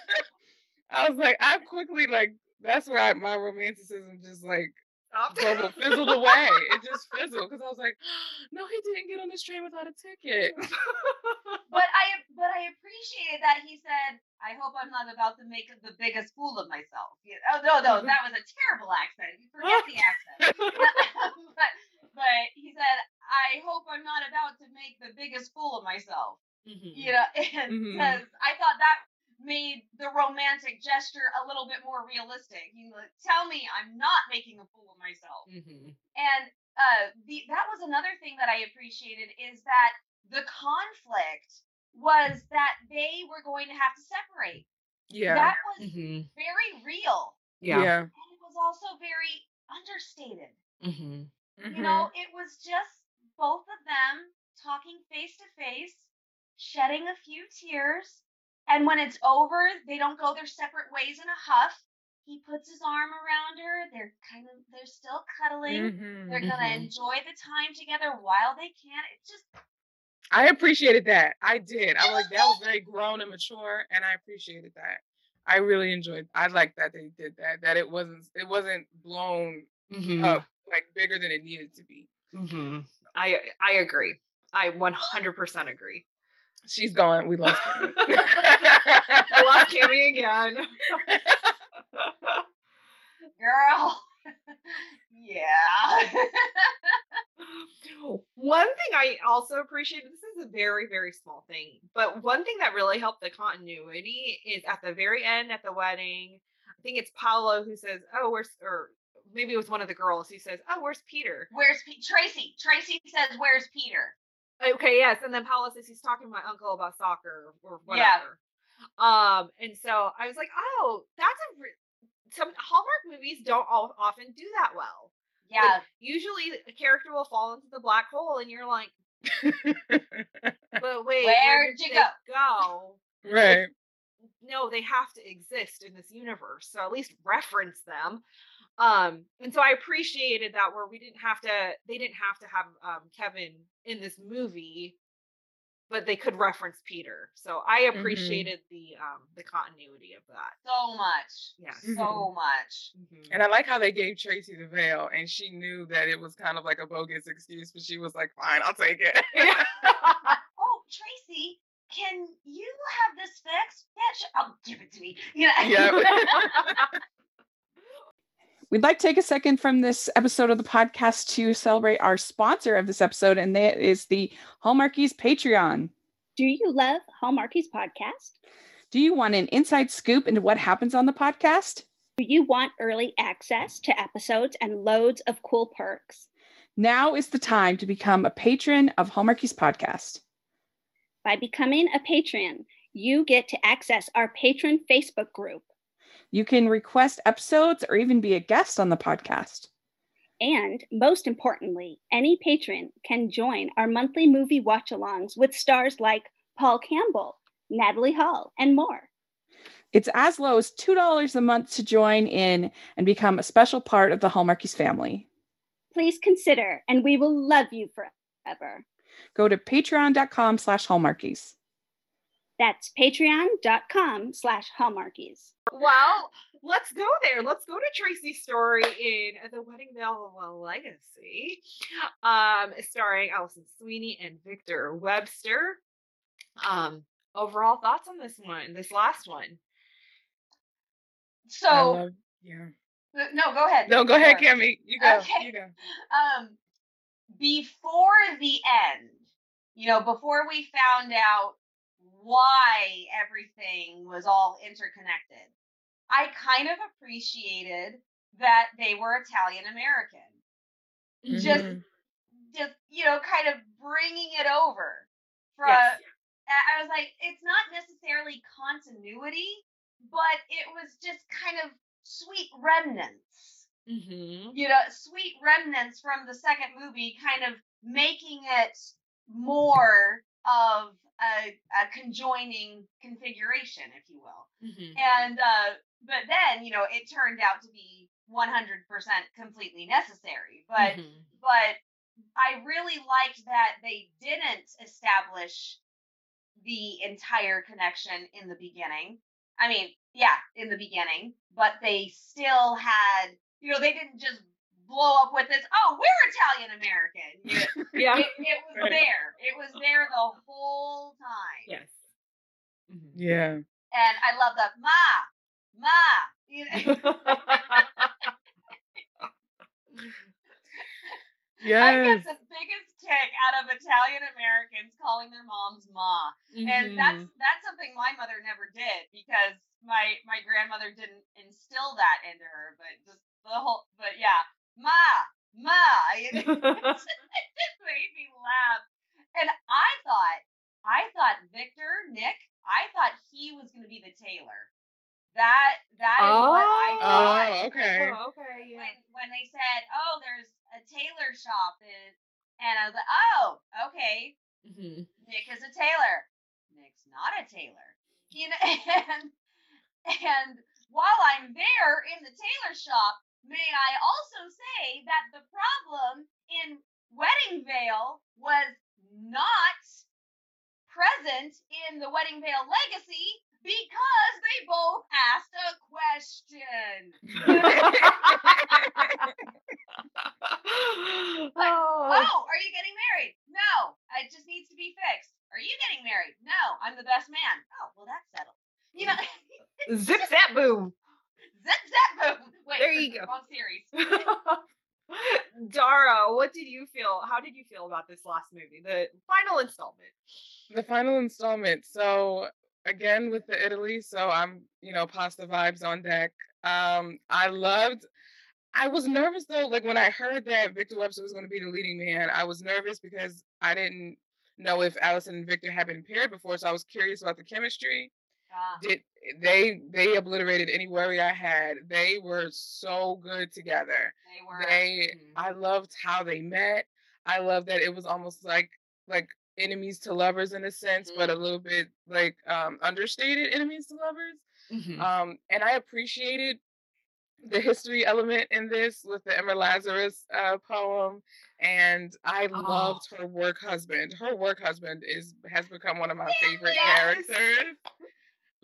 [laughs] I was like, I quickly like that's where I, my romanticism just like Stop. bubble fizzled away. It just fizzled because I was like, [gasps] no, he didn't get on this train without a ticket. [laughs] [laughs] but I but I appreciated that he said, "I hope I'm not about to make the biggest fool of myself." You- Oh no, no, that was a terrible accent. You forget the accent. [laughs] but but he said, "I hope I'm not about to make the biggest fool of myself." Mhm. You know, and Mhm. because I thought that made the romantic gesture a little bit more realistic. He like, tell me I'm not making a fool of myself. Mhm. And uh, the that was another thing that I appreciated is that the conflict was that they were going to have to separate. Yeah. That was Mhm. very real, Yeah. and it was also very understated. Mhm. You know, it was just both of them talking face to face, shedding a few tears, and when it's over, they don't go their separate ways in a huff. He puts his arm around her. They're kind of they're still cuddling. Mhm. They're gonna Mhm. enjoy the time together while they can. It's just I appreciated that. I did. I was like that was very grown and mature, and I appreciated that. I really enjoyed. I like that they did that. That it wasn't. It wasn't blown Mhm. up like bigger than it needed to be. Mhm. I I agree. I 100% agree. She's gone. We lost her. [laughs] I lost Cammy again. [laughs] girl. [laughs] yeah. One thing I also appreciated this is a very, very small thing. But one thing that really helped the continuity is at the very end at the wedding. I think it's Paolo who says, "Oh, where's," or maybe it was one of the girls who says, "Oh, where's Peter?" Where's P- Tracy? Tracy says, "Where's Peter?" Okay, yes, and then Paolo says he's talking to my uncle about soccer or Yeah. whatever. Um, and so I was like, "Oh, that's a." Re- some Hallmark movies don't all often do that well. Like, Yeah, usually a character will fall into the black hole, and you're like, [laughs] "But wait, Where'd did you they go?" [laughs] right. no, they have to exist in this universe. So at least reference them. Um, and so I appreciated that where we didn't have to, they didn't have to have um, Kevin in this movie, but they could reference Peter. So I appreciated the um the continuity of that. so much, Yes. so much. Mhm. And I like how they gave Tracy the veil, and she knew that it was kind of like a bogus excuse, but she was like, "Fine, I'll take it." [laughs] Oh, Tracy, can you have this fixed? Yeah, sure. I'll give it to me. [laughs] You know. Yep. [laughs] We'd like to take a second from this episode of the podcast to celebrate our sponsor of this episode, and that is the Hallmarkies Patreon. Do you love Hallmarkies podcast? Do you want an inside scoop into what happens on the podcast? Do you want early access to episodes and loads of cool perks? Now is the time to become a patron of Hallmarkies Podcast. By becoming a patron, you get to access our patron Facebook group. You can request episodes or even be a guest on the podcast. And most importantly, any patron can join our monthly movie watch alongs with stars like Paul Campbell, Natalie Hall, and more. It's as low as $2 a month to join in and become a special part of the Hallmarkies family. Please consider, and we will love you forever. Go to patreon.com slash hallmarkies. That's patreon.com slash hallmarkies. Well, let's go there. Let's go to Tracy's story in The Wedding Veil of a Legacy, um, starring Alison Sweeney and Victor Webster. Um, overall thoughts on this one, this last one. So love- yeah. no, go ahead. No, go ahead, Sure. Cammy. You go. Okay. You go. um before the end you know before we found out why everything was all interconnected i kind of appreciated that they were italian american just Mhm. just you know kind of bringing it over from Yes. I I was like, it's not necessarily continuity, but it was just kind of sweet remnants Mm-hmm. you know, sweet remnants from the second movie, kind of making it more of a, a conjoining configuration, if you will. Mm-hmm. And uh, but then, you know, it turned out to be 100% completely necessary. But Mm-hmm. but I really liked that they didn't establish the entire connection in the beginning. I mean, yeah, in the beginning, but they still had, you know, they didn't just blow up with this, oh, we're Italian American. [laughs] Yeah. it, it was Right. there. It was there the whole time. Yes. Mhm. Yeah. And I love that, ma, ma. You know, [laughs] [laughs] I get the biggest kick out of Italian Americans calling their moms ma. and that's Mhm. that's something my mother never did because my my grandmother didn't instill that into her but just the whole but yeah ma ma [laughs] it just made me laugh and i thought i thought victor nick i thought he was going to be the tailor that that is what i Oh. thought Oh, okay. Oh, okay. Yeah. when when they said oh there's a tailor shop in, and i was like oh okay Mm-hmm. Nick is a tailor. Nick's not a tailor. You know, [laughs] and and while I'm there in the tailor shop, may I also say that the problem in Wedding Veil was not present in the Wedding Veil Legacy because they both asked a question. [laughs] oh. Oh, are you getting married? No, it just needs to be fixed. Are you getting married? No, I'm the best man. Oh, well, that's settled. You know, [laughs] Zip zap boom. zip zap boom. Wait, There you go. Wrong series. [laughs] [laughs] Dara, what did you feel? How did you feel about this last movie, the final installment? The final installment. So again with the Italy, so I'm, you know, pasta vibes on deck. Um, I loved I was nervous though, like when I heard that Victor Webster was going to be the leading man, I was nervous because I didn't know if Alison and Victor had been paired before, so I was curious about the chemistry. Did they they obliterated any worry I had? They were so good together. They were. They Mhm. I loved how they met. I love that it was almost like like enemies to lovers in a sense, but a little bit like um understated enemies to lovers. Mhm. Um, and I appreciated the history element in this with the Emma Lazarus uh, poem, and I Oh. loved her work husband. Her work husband is has become one of my favorite Yes. characters.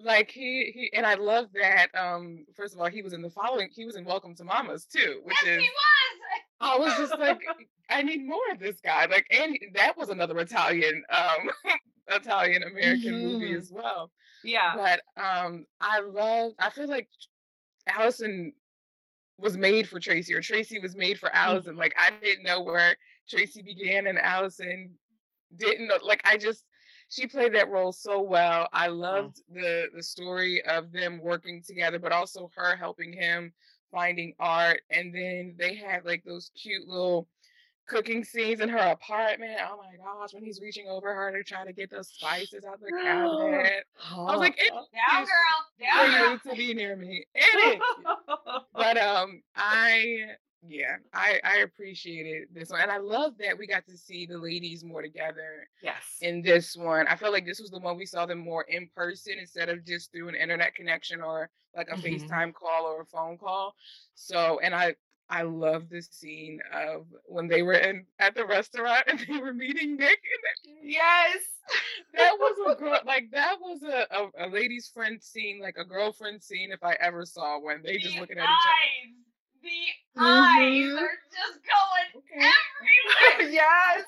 Like he he, and I love that. Um, first of all, he was in the following. He was in Welcome to Mamas too, which yes, is he was. I was just like, [laughs] I need more of this guy. Like, and he- that was another Italian um [laughs] Italian American movie Mhm. as well yeah. but um i love i feel like alison was made for tracy or tracy was made for alison like i didn't know where tracy began and alison didn't know like i just she played that role so well i loved the the story of them working together but also her helping him finding art and then they had like those cute little cooking scenes in her apartment oh my gosh when he's reaching over her to try to get those spices out the [gasps] cabinet I was like, it Down, is girl. for Down, girl. you to be near me. It is. [laughs] But um, I yeah, I I appreciated this one, and I love that we got to see the ladies more together yes. in this one. I felt like this was the one we saw them more in person instead of just through an internet connection or like a Mhm. FaceTime call or a phone call. So, and I I love the scene of when they were in at the restaurant and [laughs] they were meeting Nick, and yes. that was a girl [laughs] like that was a, a, a lady's friend scene, like a girlfriend scene if I ever saw one. They just the looking at each eyes. The Mhm. eyes are just going. Okay. everywhere. [laughs] yes.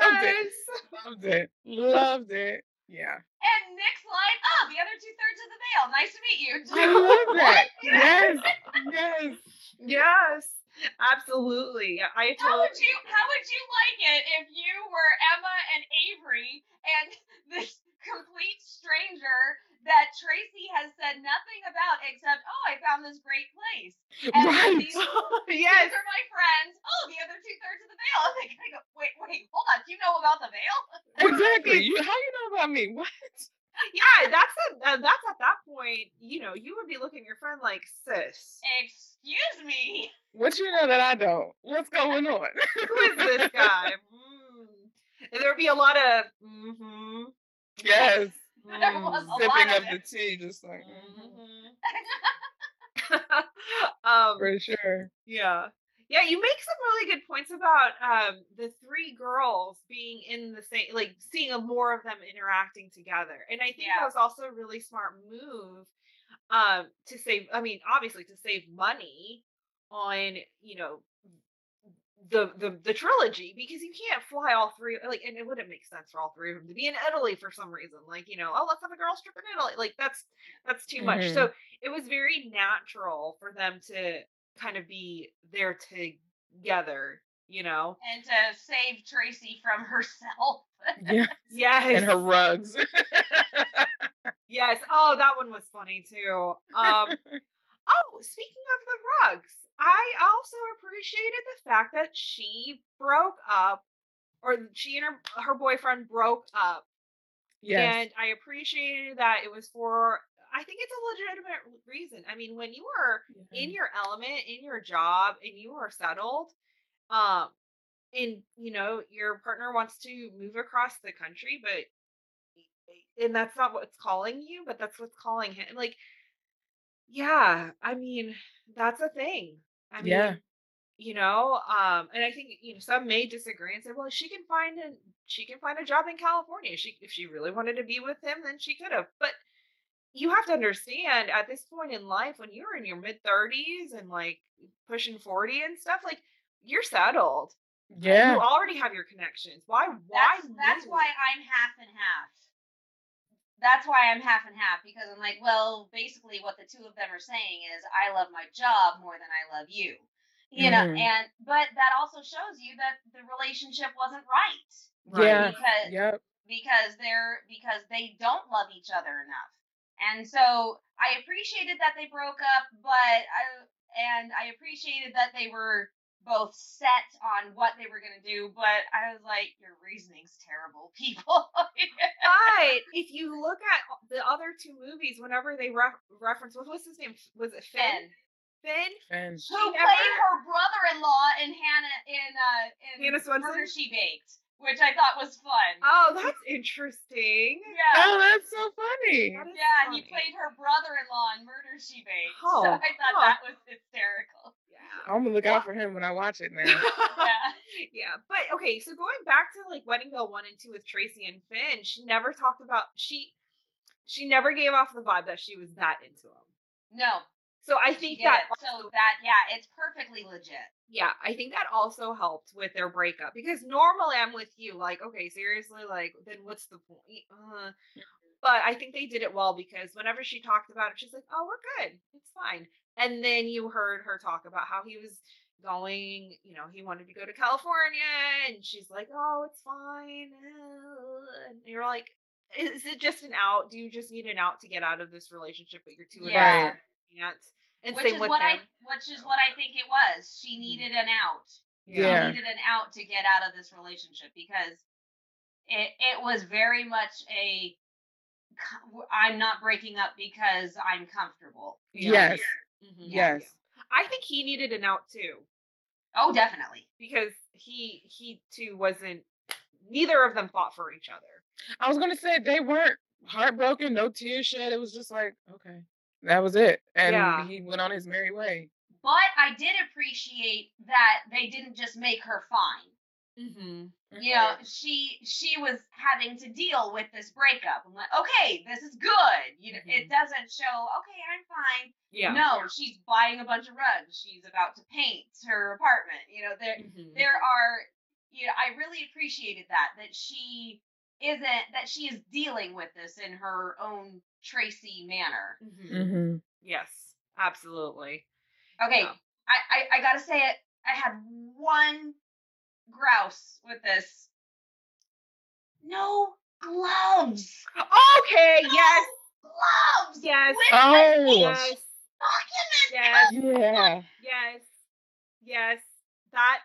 Loved it. Yes. Loved it. Loved it. Yeah. And Nick's like, oh, the other two thirds of the veil. Nice to meet you. [laughs] I love [laughs] that. Yes. Yes. Yes. Absolutely. I How would you how would you like it if you were Emma and Avery and this complete stranger that Tracy has said nothing about except, oh, I found this great place. And Right. these, [laughs] yes. these are my friends. Oh, the other two thirds of the veil. And they kind of go, wait, wait, hold on. Do you know about the veil? Exactly. [laughs] You how do you know about me? What? Yeah, that's a, uh, that's at that point, you know, you would be looking at your friend like, sis, Excuse me. What you know that I don't? What's [laughs] going on? who is this guy? Mm. And there would be a lot of mm-hmm. yes. There was a Sipping lot of of the tea, just like mhm. [laughs] um for sure. Yeah. Yeah, you make some really good points about um the three girls being in the same like seeing a more of them interacting together. And I think Yeah. that was also a really smart move um to save I mean, obviously to save money on, you know, the the the trilogy because you can't fly all three like and it wouldn't make sense for all three of them to be in Italy for some reason like you know oh let's have a girls trip in Italy like that's that's too much Mhm. so it was very natural for them to kind of be there together you know And to save Tracy from herself. Yeah. [laughs] yes And her rugs. yes oh that one was funny too um [laughs] oh speaking of the rugs I also appreciated the fact that she broke up or she and her her boyfriend broke up yes. And I appreciated that it was for I think it's a legitimate reason. I mean, when you are in your element, in your job, and you are settled, um, and you know, your partner wants to move across the country, but and that's not what's calling you, but that's what's calling him. Like, yeah, I mean, that's a thing. I mean, Yeah. you know, um, and I think you know some may disagree and say, well, she can find an she can find a job in California. She if she really wanted to be with him, then she could have. But you have to understand at this point in life, when you're in your mid thirties and like pushing forty and stuff, like you're settled. Yeah. You already have your connections. Why? Why? That's that's why I'm half and half. That's why I'm half and half because I'm like, well, basically what the two of them are saying is I love my job more than I love you. You know, Mhm. and but that also shows you that the relationship wasn't right. Yeah. Because Yep. because they're because they don't love each other enough. And so I appreciated that they broke up, but I and I appreciated that they were both set on what they were gonna do, but I was like, your reasoning's terrible, people. [laughs] But if you look at the other two movies, whenever they ref- reference, what was his name? Was it Finn? Finn, Finn? And who She played never- her brother-in-law in Hannah in uh in Hannah Swensen? Murder She Baked, which I thought was fun. Oh, that's interesting. yeah. oh, that's so funny. That is Yeah, he funny. played her brother-in-law in Murder She Baked. Oh, so I thought huh. that was hysterical. Yeah. I'm gonna look out for him when I watch it now. Yeah. [laughs] [laughs] yeah, but okay, so going back to like Wedding Veil one and two with Tracy and Finn, she never talked about she she never gave off the vibe that she was that into him. No, So I think did. that So that yeah, it's perfectly legit. yeah, I think that also helped with their breakup because normally I'm with you, like, okay, seriously, like, then what's the point? Uh, but I think they did it well because whenever she talked about it, she's like, oh, we're good, it's fine. And then you heard her talk about how he was going, you know, he wanted to go to California, and she's like, oh, it's fine. uh," And you're like, is it just an out? Do you just need an out to get out of this relationship, but you're too Yeah. invested in it? And Which is with what I which is what I think it was. She needed an out. Yeah. She needed an out to get out of this relationship because it it was very much a co- I'm not breaking up because I'm comfortable. Yes. Mhm. Yes. I think he needed an out too Oh, definitely. because he he too wasn't. Neither of them fought for each other. I was gonna say they weren't heartbroken, no tears shed. It was just like, okay, that was it, and Yeah. he went on his merry way. But I did appreciate that they didn't just make her fine. Mm-hmm. You know, she she was having to deal with this breakup. I'm like, okay, this is good. You know, it doesn't show, okay, I'm fine. Yeah. No, she's buying a bunch of rugs. She's about to paint her apartment. You know, there Mhm. there are you know, I really appreciated that that she isn't that she is dealing with this in her own Tracy manner. Mhm. Mm-hmm. Yes, absolutely. Okay, Yeah. I, I I gotta say it. I had one grouse with this. No gloves. Okay. Yes. Gloves. Yes. With Oh. the Yes. Yes. Yeah. Yes. Yes. That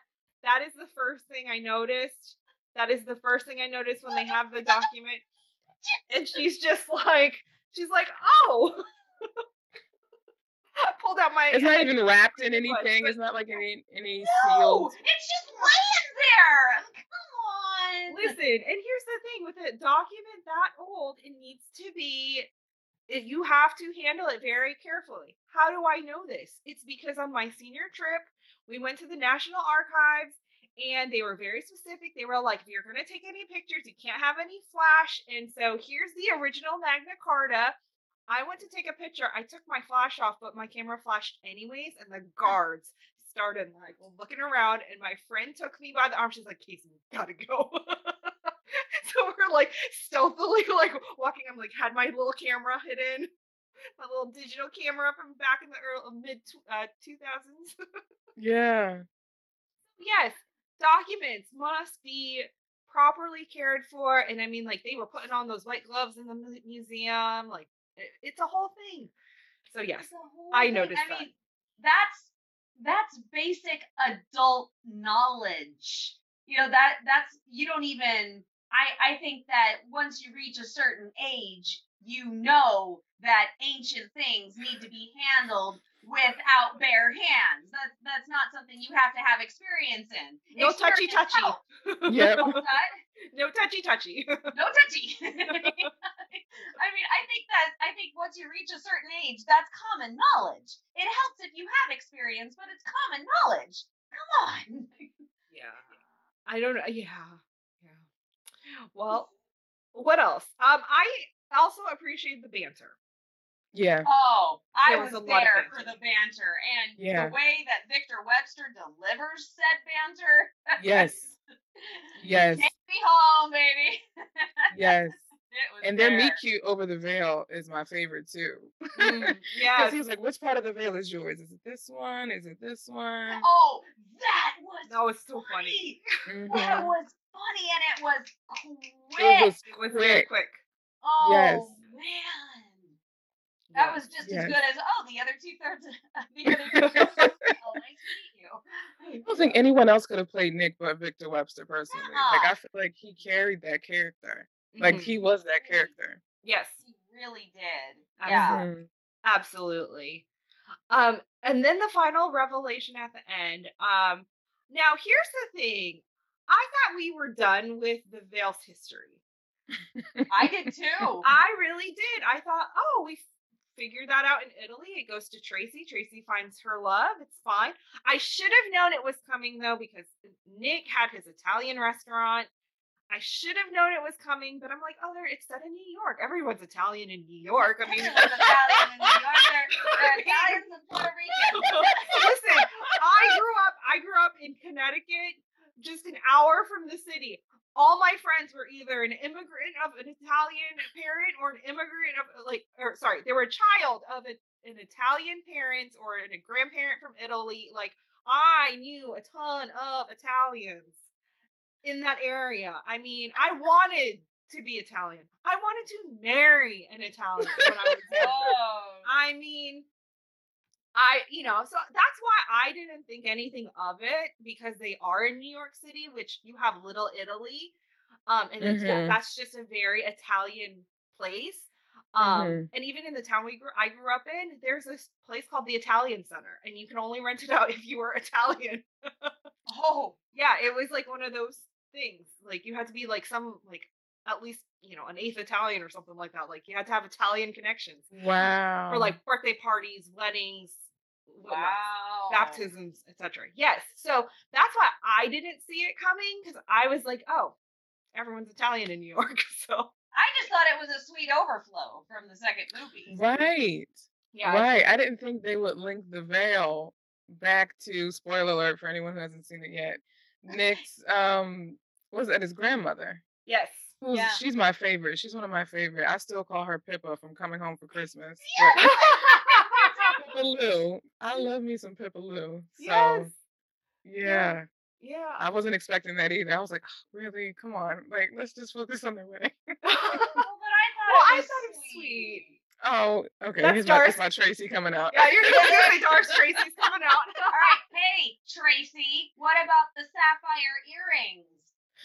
that is the first thing I noticed. That is the first thing I noticed when they have the document. And she's just like, she's like, oh. [laughs] I [laughs] pulled out my It's not even wrapped in anything. It's not like any any No, sealed. it's just laying there. Come on. Listen, and here's the thing with a document that old, it needs to be it- you have to handle it very carefully. How do I know this? It's because on my senior trip, we went to the National Archives and they were very specific. They were like, if you're going to take any pictures, you can't have any flash. And so here's the original Magna Carta. I went to take a picture. I took my flash off, but my camera flashed anyways. And the guards started like looking around. And my friend took me by the arm. She's like, Casey, gotta go. [laughs] so we're like stealthily like walking. I'm like, had my little camera hidden, my little digital camera from back in the early mid uh, 2000s. [laughs] Yeah. yes, documents must be properly cared for. And I mean, like they were putting on those white gloves in the museum. Like it's a whole thing. So yes, I thing. noticed I that. mean, that's that's basic adult knowledge. You know that that's you don't even. I I think that once you reach a certain age, you know that ancient things need to be handled without bare hands. That's that's not something you have to have experience in. no touchy Experience touchy. helps. [laughs] Yep. No touchy touchy. [laughs] no touchy. [laughs] I mean, I think that I think once you reach a certain age, that's common knowledge. It helps if you have experience, but it's common knowledge. Come on. yeah. I don't know. Yeah. Yeah. Well, what else? Um, I also appreciate the banter. Yeah. Oh, I There was, was a lot of there for the banter and Yeah. the way that Victor Webster delivers said banter. Yes. [laughs] Yes. Take me home, baby. [laughs] Yes. And their there. meet cute over the veil is my favorite too. Mm, [laughs] Because yes. he was like, which part of the veil is yours? Is it this one? Is it this one? Oh, that was That was so funny. funny. Mhm. That was funny, and it was quick. It was It was very quick. quick. oh Yes. man, that Yeah. was just Yes. as good as oh, the other two thirds. [laughs] of The [laughs] other two thirds. oh, nice to meet you. I don't think anyone else could have played Nick but Victor Webster personally. Like I feel like he carried that character. Like Mhm. he was that character. Yes. He really did. I Yeah. Mhm. Absolutely. Um, and then the final revelation at the end. Um, now here's the thing. I thought we were done with the Veil's history. I did [laughs] too. I really did. I thought, oh, we figured that out in Italy. It goes to Tracy. Tracy finds her love. It's fine. I should have known it was coming though, because Nick had his Italian restaurant. I should have known it was coming, but I'm like, oh, there it's set in New York. Everyone's Italian in New York. I mean, Italian in New York. They're, they're [laughs] Italians in Puerto Rican. [laughs] Listen, I grew up. I grew up in Connecticut, just an hour from the city. All my friends were either an immigrant of an Italian parent or an immigrant of uh, like, or sorry, they were a child of a, an Italian parent or a grandparent from Italy. Like, I knew a ton of Italians in that area. I mean, I wanted to be Italian. I wanted to marry an Italian when I was younger. [laughs] I mean, I, you know, so that's why I didn't think anything of it because they are in New York City, which you have Little Italy. Um, and it's, Mhm. that's just a very Italian place. Um, Mhm. and even in the town we grew, I grew up in, there's this place called the Italian Center, and you can only rent it out [laughs] if you were Italian. Oh. yeah, it was like one of those things. Like you had to be like some like at least you know an eighth Italian or something like that. Like you had to have Italian connections Wow. for like birthday parties, weddings, Wow. baptisms, etc. Yes, so that's why I didn't see it coming because I was like, oh, everyone's Italian in New York, [laughs] so I just thought it was a sweet overflow from the second movie. Right. yeah, Right. I didn't think they would link the veil back to spoiler alert for anyone who hasn't seen it yet. [laughs] Nick's um was that his grandmother? yes, Yeah. She's my favorite. She's one of my favorite. I still call her Pippa from Coming Home for Christmas. Yeah. Pippa Lou. I [laughs] love me some Pippa Lou. So yes, yeah. yeah. I wasn't expecting that either. I was like, "Oh, really? Come on. Like, let's just focus on the wedding. Oh, [laughs] but I thought Well, it I was thought it was sweet. sweet. Oh, okay. That's Here's my, that's my Tracy coming out. yeah, you're gonna say Doris Tracy's coming out. [laughs] All right, hey Tracy, what about the sapphire earrings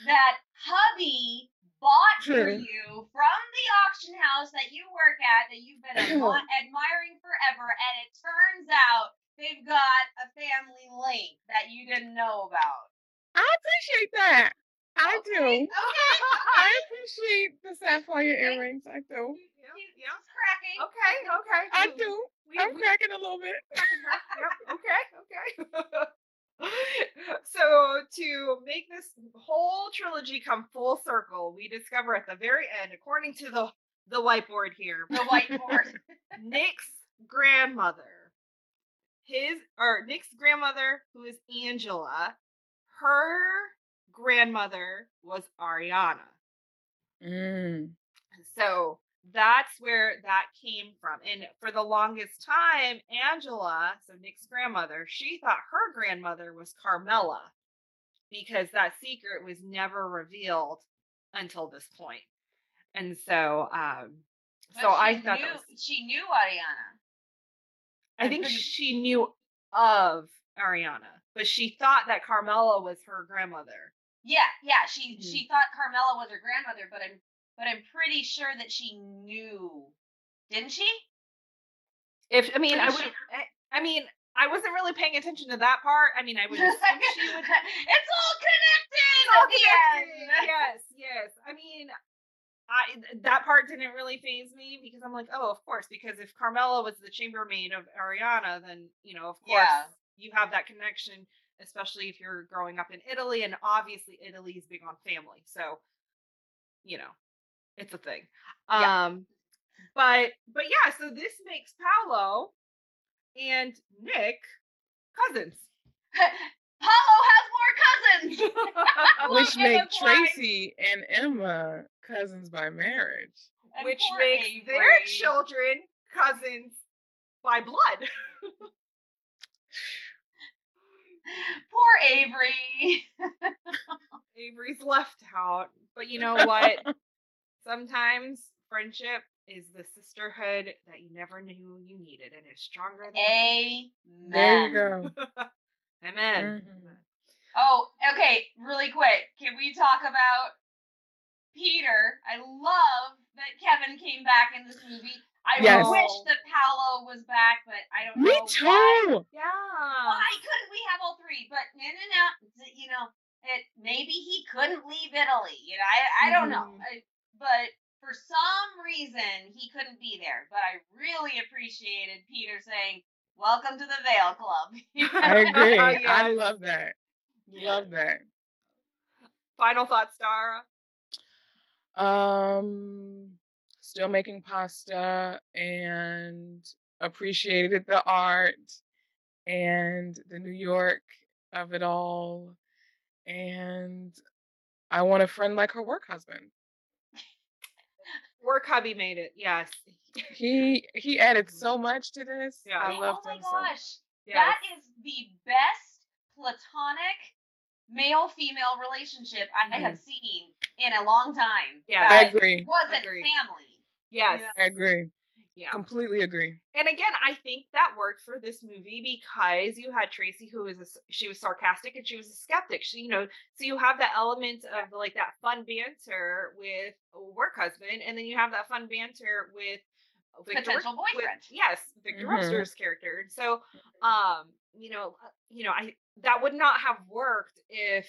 that hubby bought for hmm. you from the auction house that you work at that you've been [clears throat] admiring forever, and it turns out they've got a family link that you didn't know about. I appreciate that. I Okay, do. Okay. I [laughs] appreciate the sapphire earrings. I do. yeah, He- yeah. Cracking. Okay, okay. I do. we- I'm we- cracking a little bit. yep. Okay. Okay. [laughs] [laughs] so to make this whole trilogy come full circle, we discover at the very end, according to the the whiteboard here, The whiteboard. [laughs] Nick's grandmother, his or Nick's grandmother, who is Angela, her grandmother was Ariana. Mm. So that's where that came from. And for the longest time, Angela, so Nick's grandmother, she thought her grandmother was Carmela because that secret was never revealed until this point. And so um so I thought knew, was, she knew Ariana. I think pretty- she knew of Ariana, but she thought that Carmela was her grandmother. Yeah, yeah. She Mhm. she thought Carmela was her grandmother, but I'm but I'm pretty sure that she knew, didn't she? If I mean, I Pretty would. I, I mean, I wasn't really paying attention to that part. I mean, I would assume she would. [laughs] it's all connected It's all at the end. connected. Yes, yes. I mean, I that part didn't really phase me because I'm like, oh, of course, because if Carmela was the chambermaid of Ariana, then you know, of course, Yeah. you have that connection, especially if you're growing up in Italy, and obviously Italy is big on family, so you know, it's a thing. Yeah. Um, but but yeah, so this makes Paolo and Nick cousins. [laughs] Paolo has more cousins. [laughs] Which Emma make Tracy and Emma cousins by marriage. And Which poor makes their Avery. children cousins by blood. [laughs] [sighs] Poor Avery. Avery's left out. But you know what? Sometimes friendship is the sisterhood that you never knew you needed and it's stronger than you. Amen. There you go. [laughs] Amen. Mhm. Oh, okay, really quick. Can we talk about Peter? I love that Kevin came back in this movie. I Yes. wish that Paolo was back, but I don't Me know why. too. Yeah. Why couldn't we have all three? But no, no, no. You know, it maybe he couldn't leave Italy. You know, I, I don't know. Mhm. I, but for some reason, he couldn't be there. But I really appreciated Peter saying, "Welcome to the Veil Club." [laughs] I agree. [laughs] I love that. Love that. Final thoughts, Dara. Um, still making pasta and appreciated the art and the New York of it all. And I want a friend like her work husband. Work hubby made it. Yes. [laughs] He he added mm. so much to this. Yeah. I oh loved my him so. gosh. Yes. That is the best platonic male female relationship I have mm. seen in a long time. Yeah. I That agree. wasn't Agree. family. yes. Yeah. I agree. Yeah. Completely agree. And again, I think that worked for this movie because you had Tracy, who was a s she was sarcastic and she was a skeptic. She, you know, so you have the element of like that fun banter with a work husband, and then you have that fun banter with Victor, Potential with- boyfriend. yes, Victor Mhm. Webster's character. And so, um, you know, uh, you know, I that would not have worked if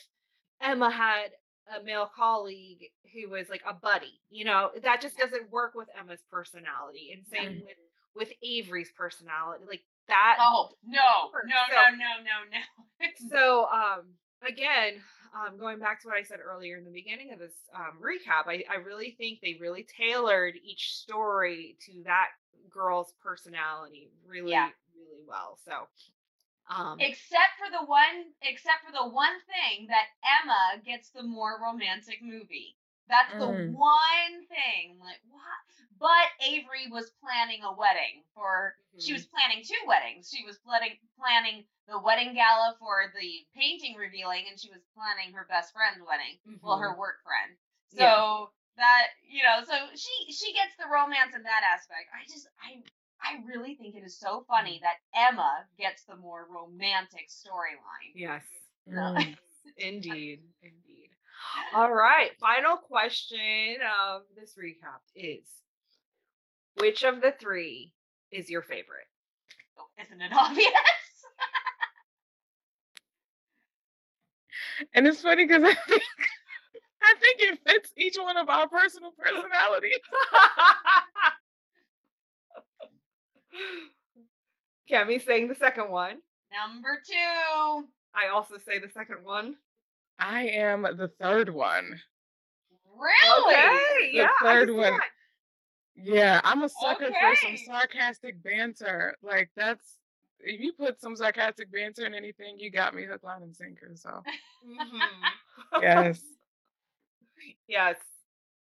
Emma had a male colleague who was like a buddy. You know, that just doesn't work with Emma's personality. And same Mhm. with with Avery's personality. Like that Oh no, no, So- no, no, no, no. [laughs] so um again um going back to what i said earlier in the beginning of this um recap i, I really think they really tailored each story to that girl's personality really Yeah. really well so um except for the one, except for the one thing that Emma gets the more romantic movie. That's the Mm. one thing. Like what? But Avery was planning a wedding for. She Mhm. was planning two weddings. She was planning planning the wedding gala for the painting revealing, and she was planning her best friend's wedding. Well, her work friend. So Yeah. that you know, so she she gets the romance in that aspect. I just I I really think it is so funny that Emma gets the more romantic storyline. yes Mm. [laughs] indeed indeed all right final question of this recap is which of the three is your favorite Isn't it [laughs] obvious? And it's funny because I think [laughs] I think it fits each one of our personal personalities. Kemi saying the second one. Number two. I also say the second one. I am the third one. Really? Okay, The yeah. Third can one. that. Yeah, I'm a sucker for some sarcastic banter. Like that's if you put some sarcastic banter in anything, you got me hook, line, and sinker. So Mhm. yes. [laughs] yes.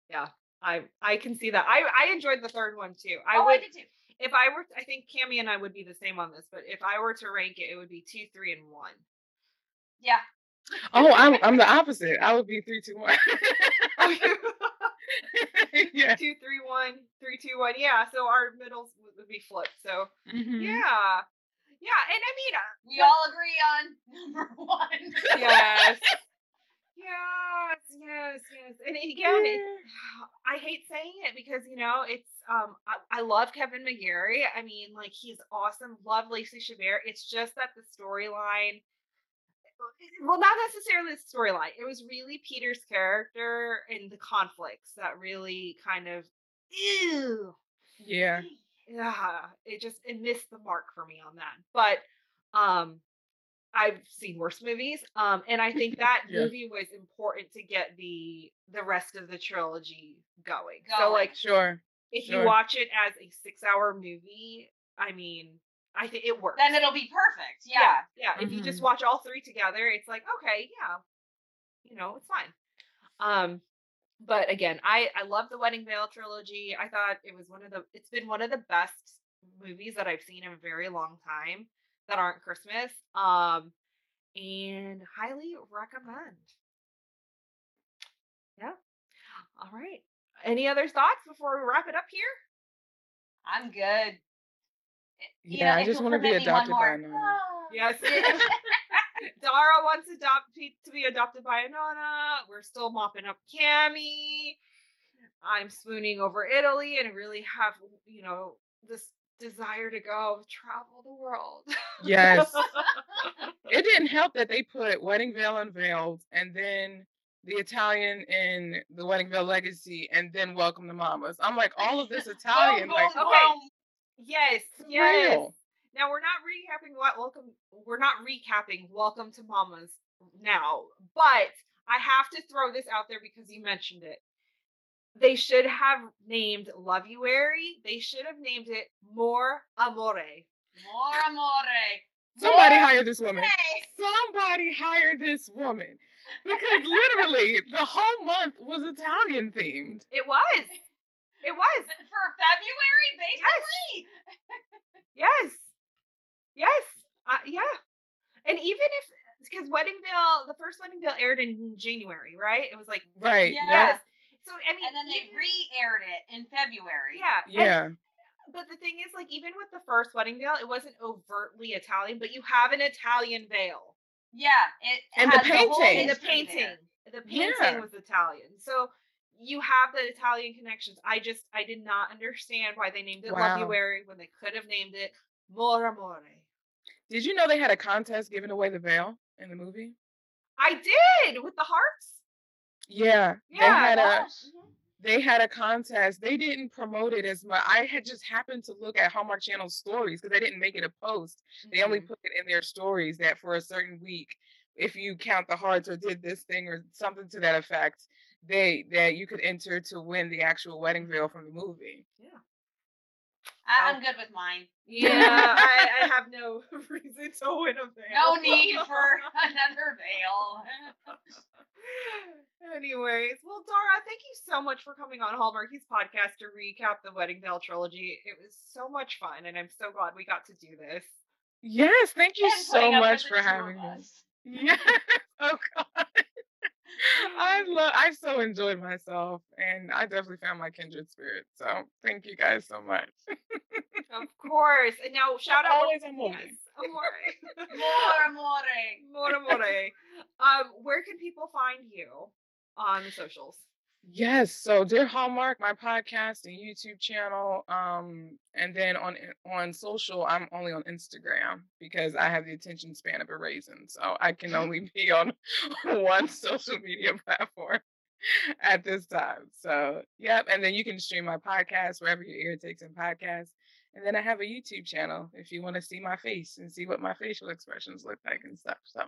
Yeah. I I can see that. I I enjoyed the third one too. I oh, would I did too. If I were I think Cami and I would be the same on this, but if I were to rank it, it would be two, three, and one. Yeah. Oh, I'm I'm the opposite. I would be three, two, one. [laughs] yeah. two, three, one, three, two, one. Yeah. So our middles would- would be flipped. So Mhm. yeah. Yeah. And I mean uh, We all agree on [laughs] number one. yes. Yes, yes, yes. And again, it, I hate saying it because you know it's um I, I love Kevin McGarry. I mean, like he's awesome. Love Lacey Chabert. It's just that the storyline well, not necessarily the storyline. It was really Peter's character and the conflicts that really kind of ew. Yeah. Yeah, it just it missed the mark for me on that. But um I've seen worse movies. Um and I think that [laughs] Yeah. movie was important to get the the rest of the trilogy going. So like Sure. if Sure. you watch it as a 6-hour movie, I mean, I think it works. then it'll be perfect. Yeah. yeah, yeah. If you just Mhm. watch all three together, it's like, okay, yeah, you know, it's fine. Um, but again, I I love the Wedding Veil trilogy. I thought it was one of the it's been one of the best movies that I've seen in a very long time that aren't Christmas. Um, and highly recommend. Yeah. All right. Any other thoughts before we wrap it up here? I'm good. You Yeah, know, I just want to be permit me one adopted by a more- nana. Yes. [laughs] Dara wants adopt to be adopted by a nana. We're still mopping up Cami. I'm swooning over Italy and really have, you know, this desire to go travel the world. Yes. [laughs] It didn't help that they put Wedding Veil Unveiled and then the Italian in the Wedding Veil Legacy and then Welcome to Mamas. I'm like, all of this [laughs] oh, Italian, Boom, like, okay. boom. yes, yes. real. Now we're not recapping what welcome we're not recapping Welcome to Mamas now, but I have to throw this out there because you mentioned it. They should have named Loveuary. They should have named it More Amore. More amore. Somebody More hire this woman. amore. Somebody hire this woman. Because literally the whole month was Italian themed. It was. It was. For February, basically. Yes. Yes. Uh, yeah. And even if because Wedding Veil, the first Wedding Veil aired in January, right? It was like Right. Yeah. Yeah. yes. So I mean, And then they even- re-aired it in February. yeah, and- Yeah. but the thing is, like, even with the first Wedding Veil, it wasn't overtly Italian, but you have an Italian veil Yeah. It And the has whole painting. the painting. there. The painting Yeah. was Italian, so you have the Italian connections. I just I did not understand why they named it Wow. Loveuary when they could have named it More Amore. Did you know they had a contest giving away the veil in the movie? I did with the hearts. Yeah. They Yeah. had a they had a contest. They didn't promote it as much. I had just happened to look at Hallmark Channel stories because they didn't make it a post. They only Mhm. put it in their stories that for a certain week, if you count the hearts or did this thing or something to that effect, they that you could enter to win the actual wedding veil from the movie. I, I'm good with mine. Yeah, [laughs] I, I have no [laughs] reason to win a veil. No need for [laughs] another veil. Anyways, well, Dara, thank you so much for coming on Hallmarkies podcast to recap the Wedding Veil trilogy. It was so much fun, and I'm so glad we got to do this. Yes, thank you And so putting up with much for two of having me. us. Yes. Oh God. I love I so enjoyed myself and I definitely found my kindred spirit. So thank you guys so much. Of course. And now, shout out. Always amore. Yes, amore. [laughs] More amore. More [laughs] amore. Um, where can people find you on the socials? Yes. So Dear Hallmark, my podcast and YouTube channel. Um, and then on on social, I'm only on Instagram because I have the attention span of a raisin. So I can [laughs] only be on one social media platform at this time. So yep. And then you can stream my podcast wherever your ear takes in podcasts. And then I have a YouTube channel if you want to see my face and see what my facial expressions look like and stuff. So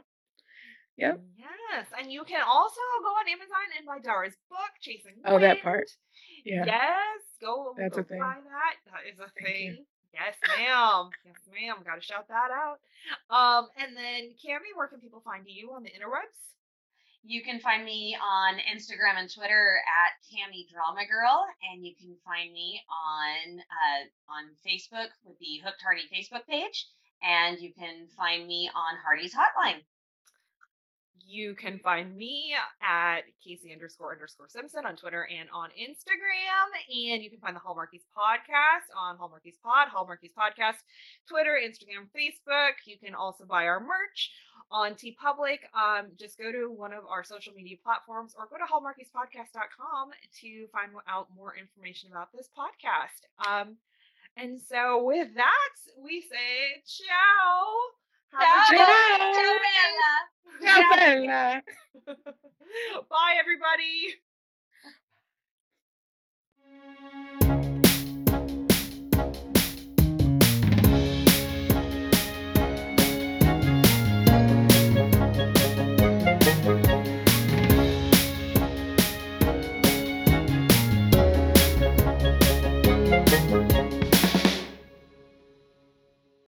Yep. Yes. And you can also go on Amazon and buy Dara's book, Chasing Oh, that part. Yeah. Yes. Go, That's go a thing. buy that. That is a Thank you. thing. Yes, ma'am. yes, ma'am. Gotta shout that out. Um, and then Cami, where can people find you on the interwebs? You can find me on Instagram and Twitter at Cami Drama Girl, and you can find me on uh, on Facebook with the Hooked Hardy Facebook page, and you can find me on Hardy's Hotline. You can find me at Casey underscore underscore Simpson on Twitter and on Instagram. And you can find the Hallmarkies podcast on Hallmarkies Pod, Hallmarkies Podcast, Twitter, Instagram, Facebook. You can also buy our merch on TeePublic. Um, just go to one of our social media platforms or go to hallmarkiespodcast.com to find out more information about this podcast. Um, and so with that, we say ciao. Ciao, good Ciao. day. Ciao, Ciao, Bella. [laughs] Bye, everybody.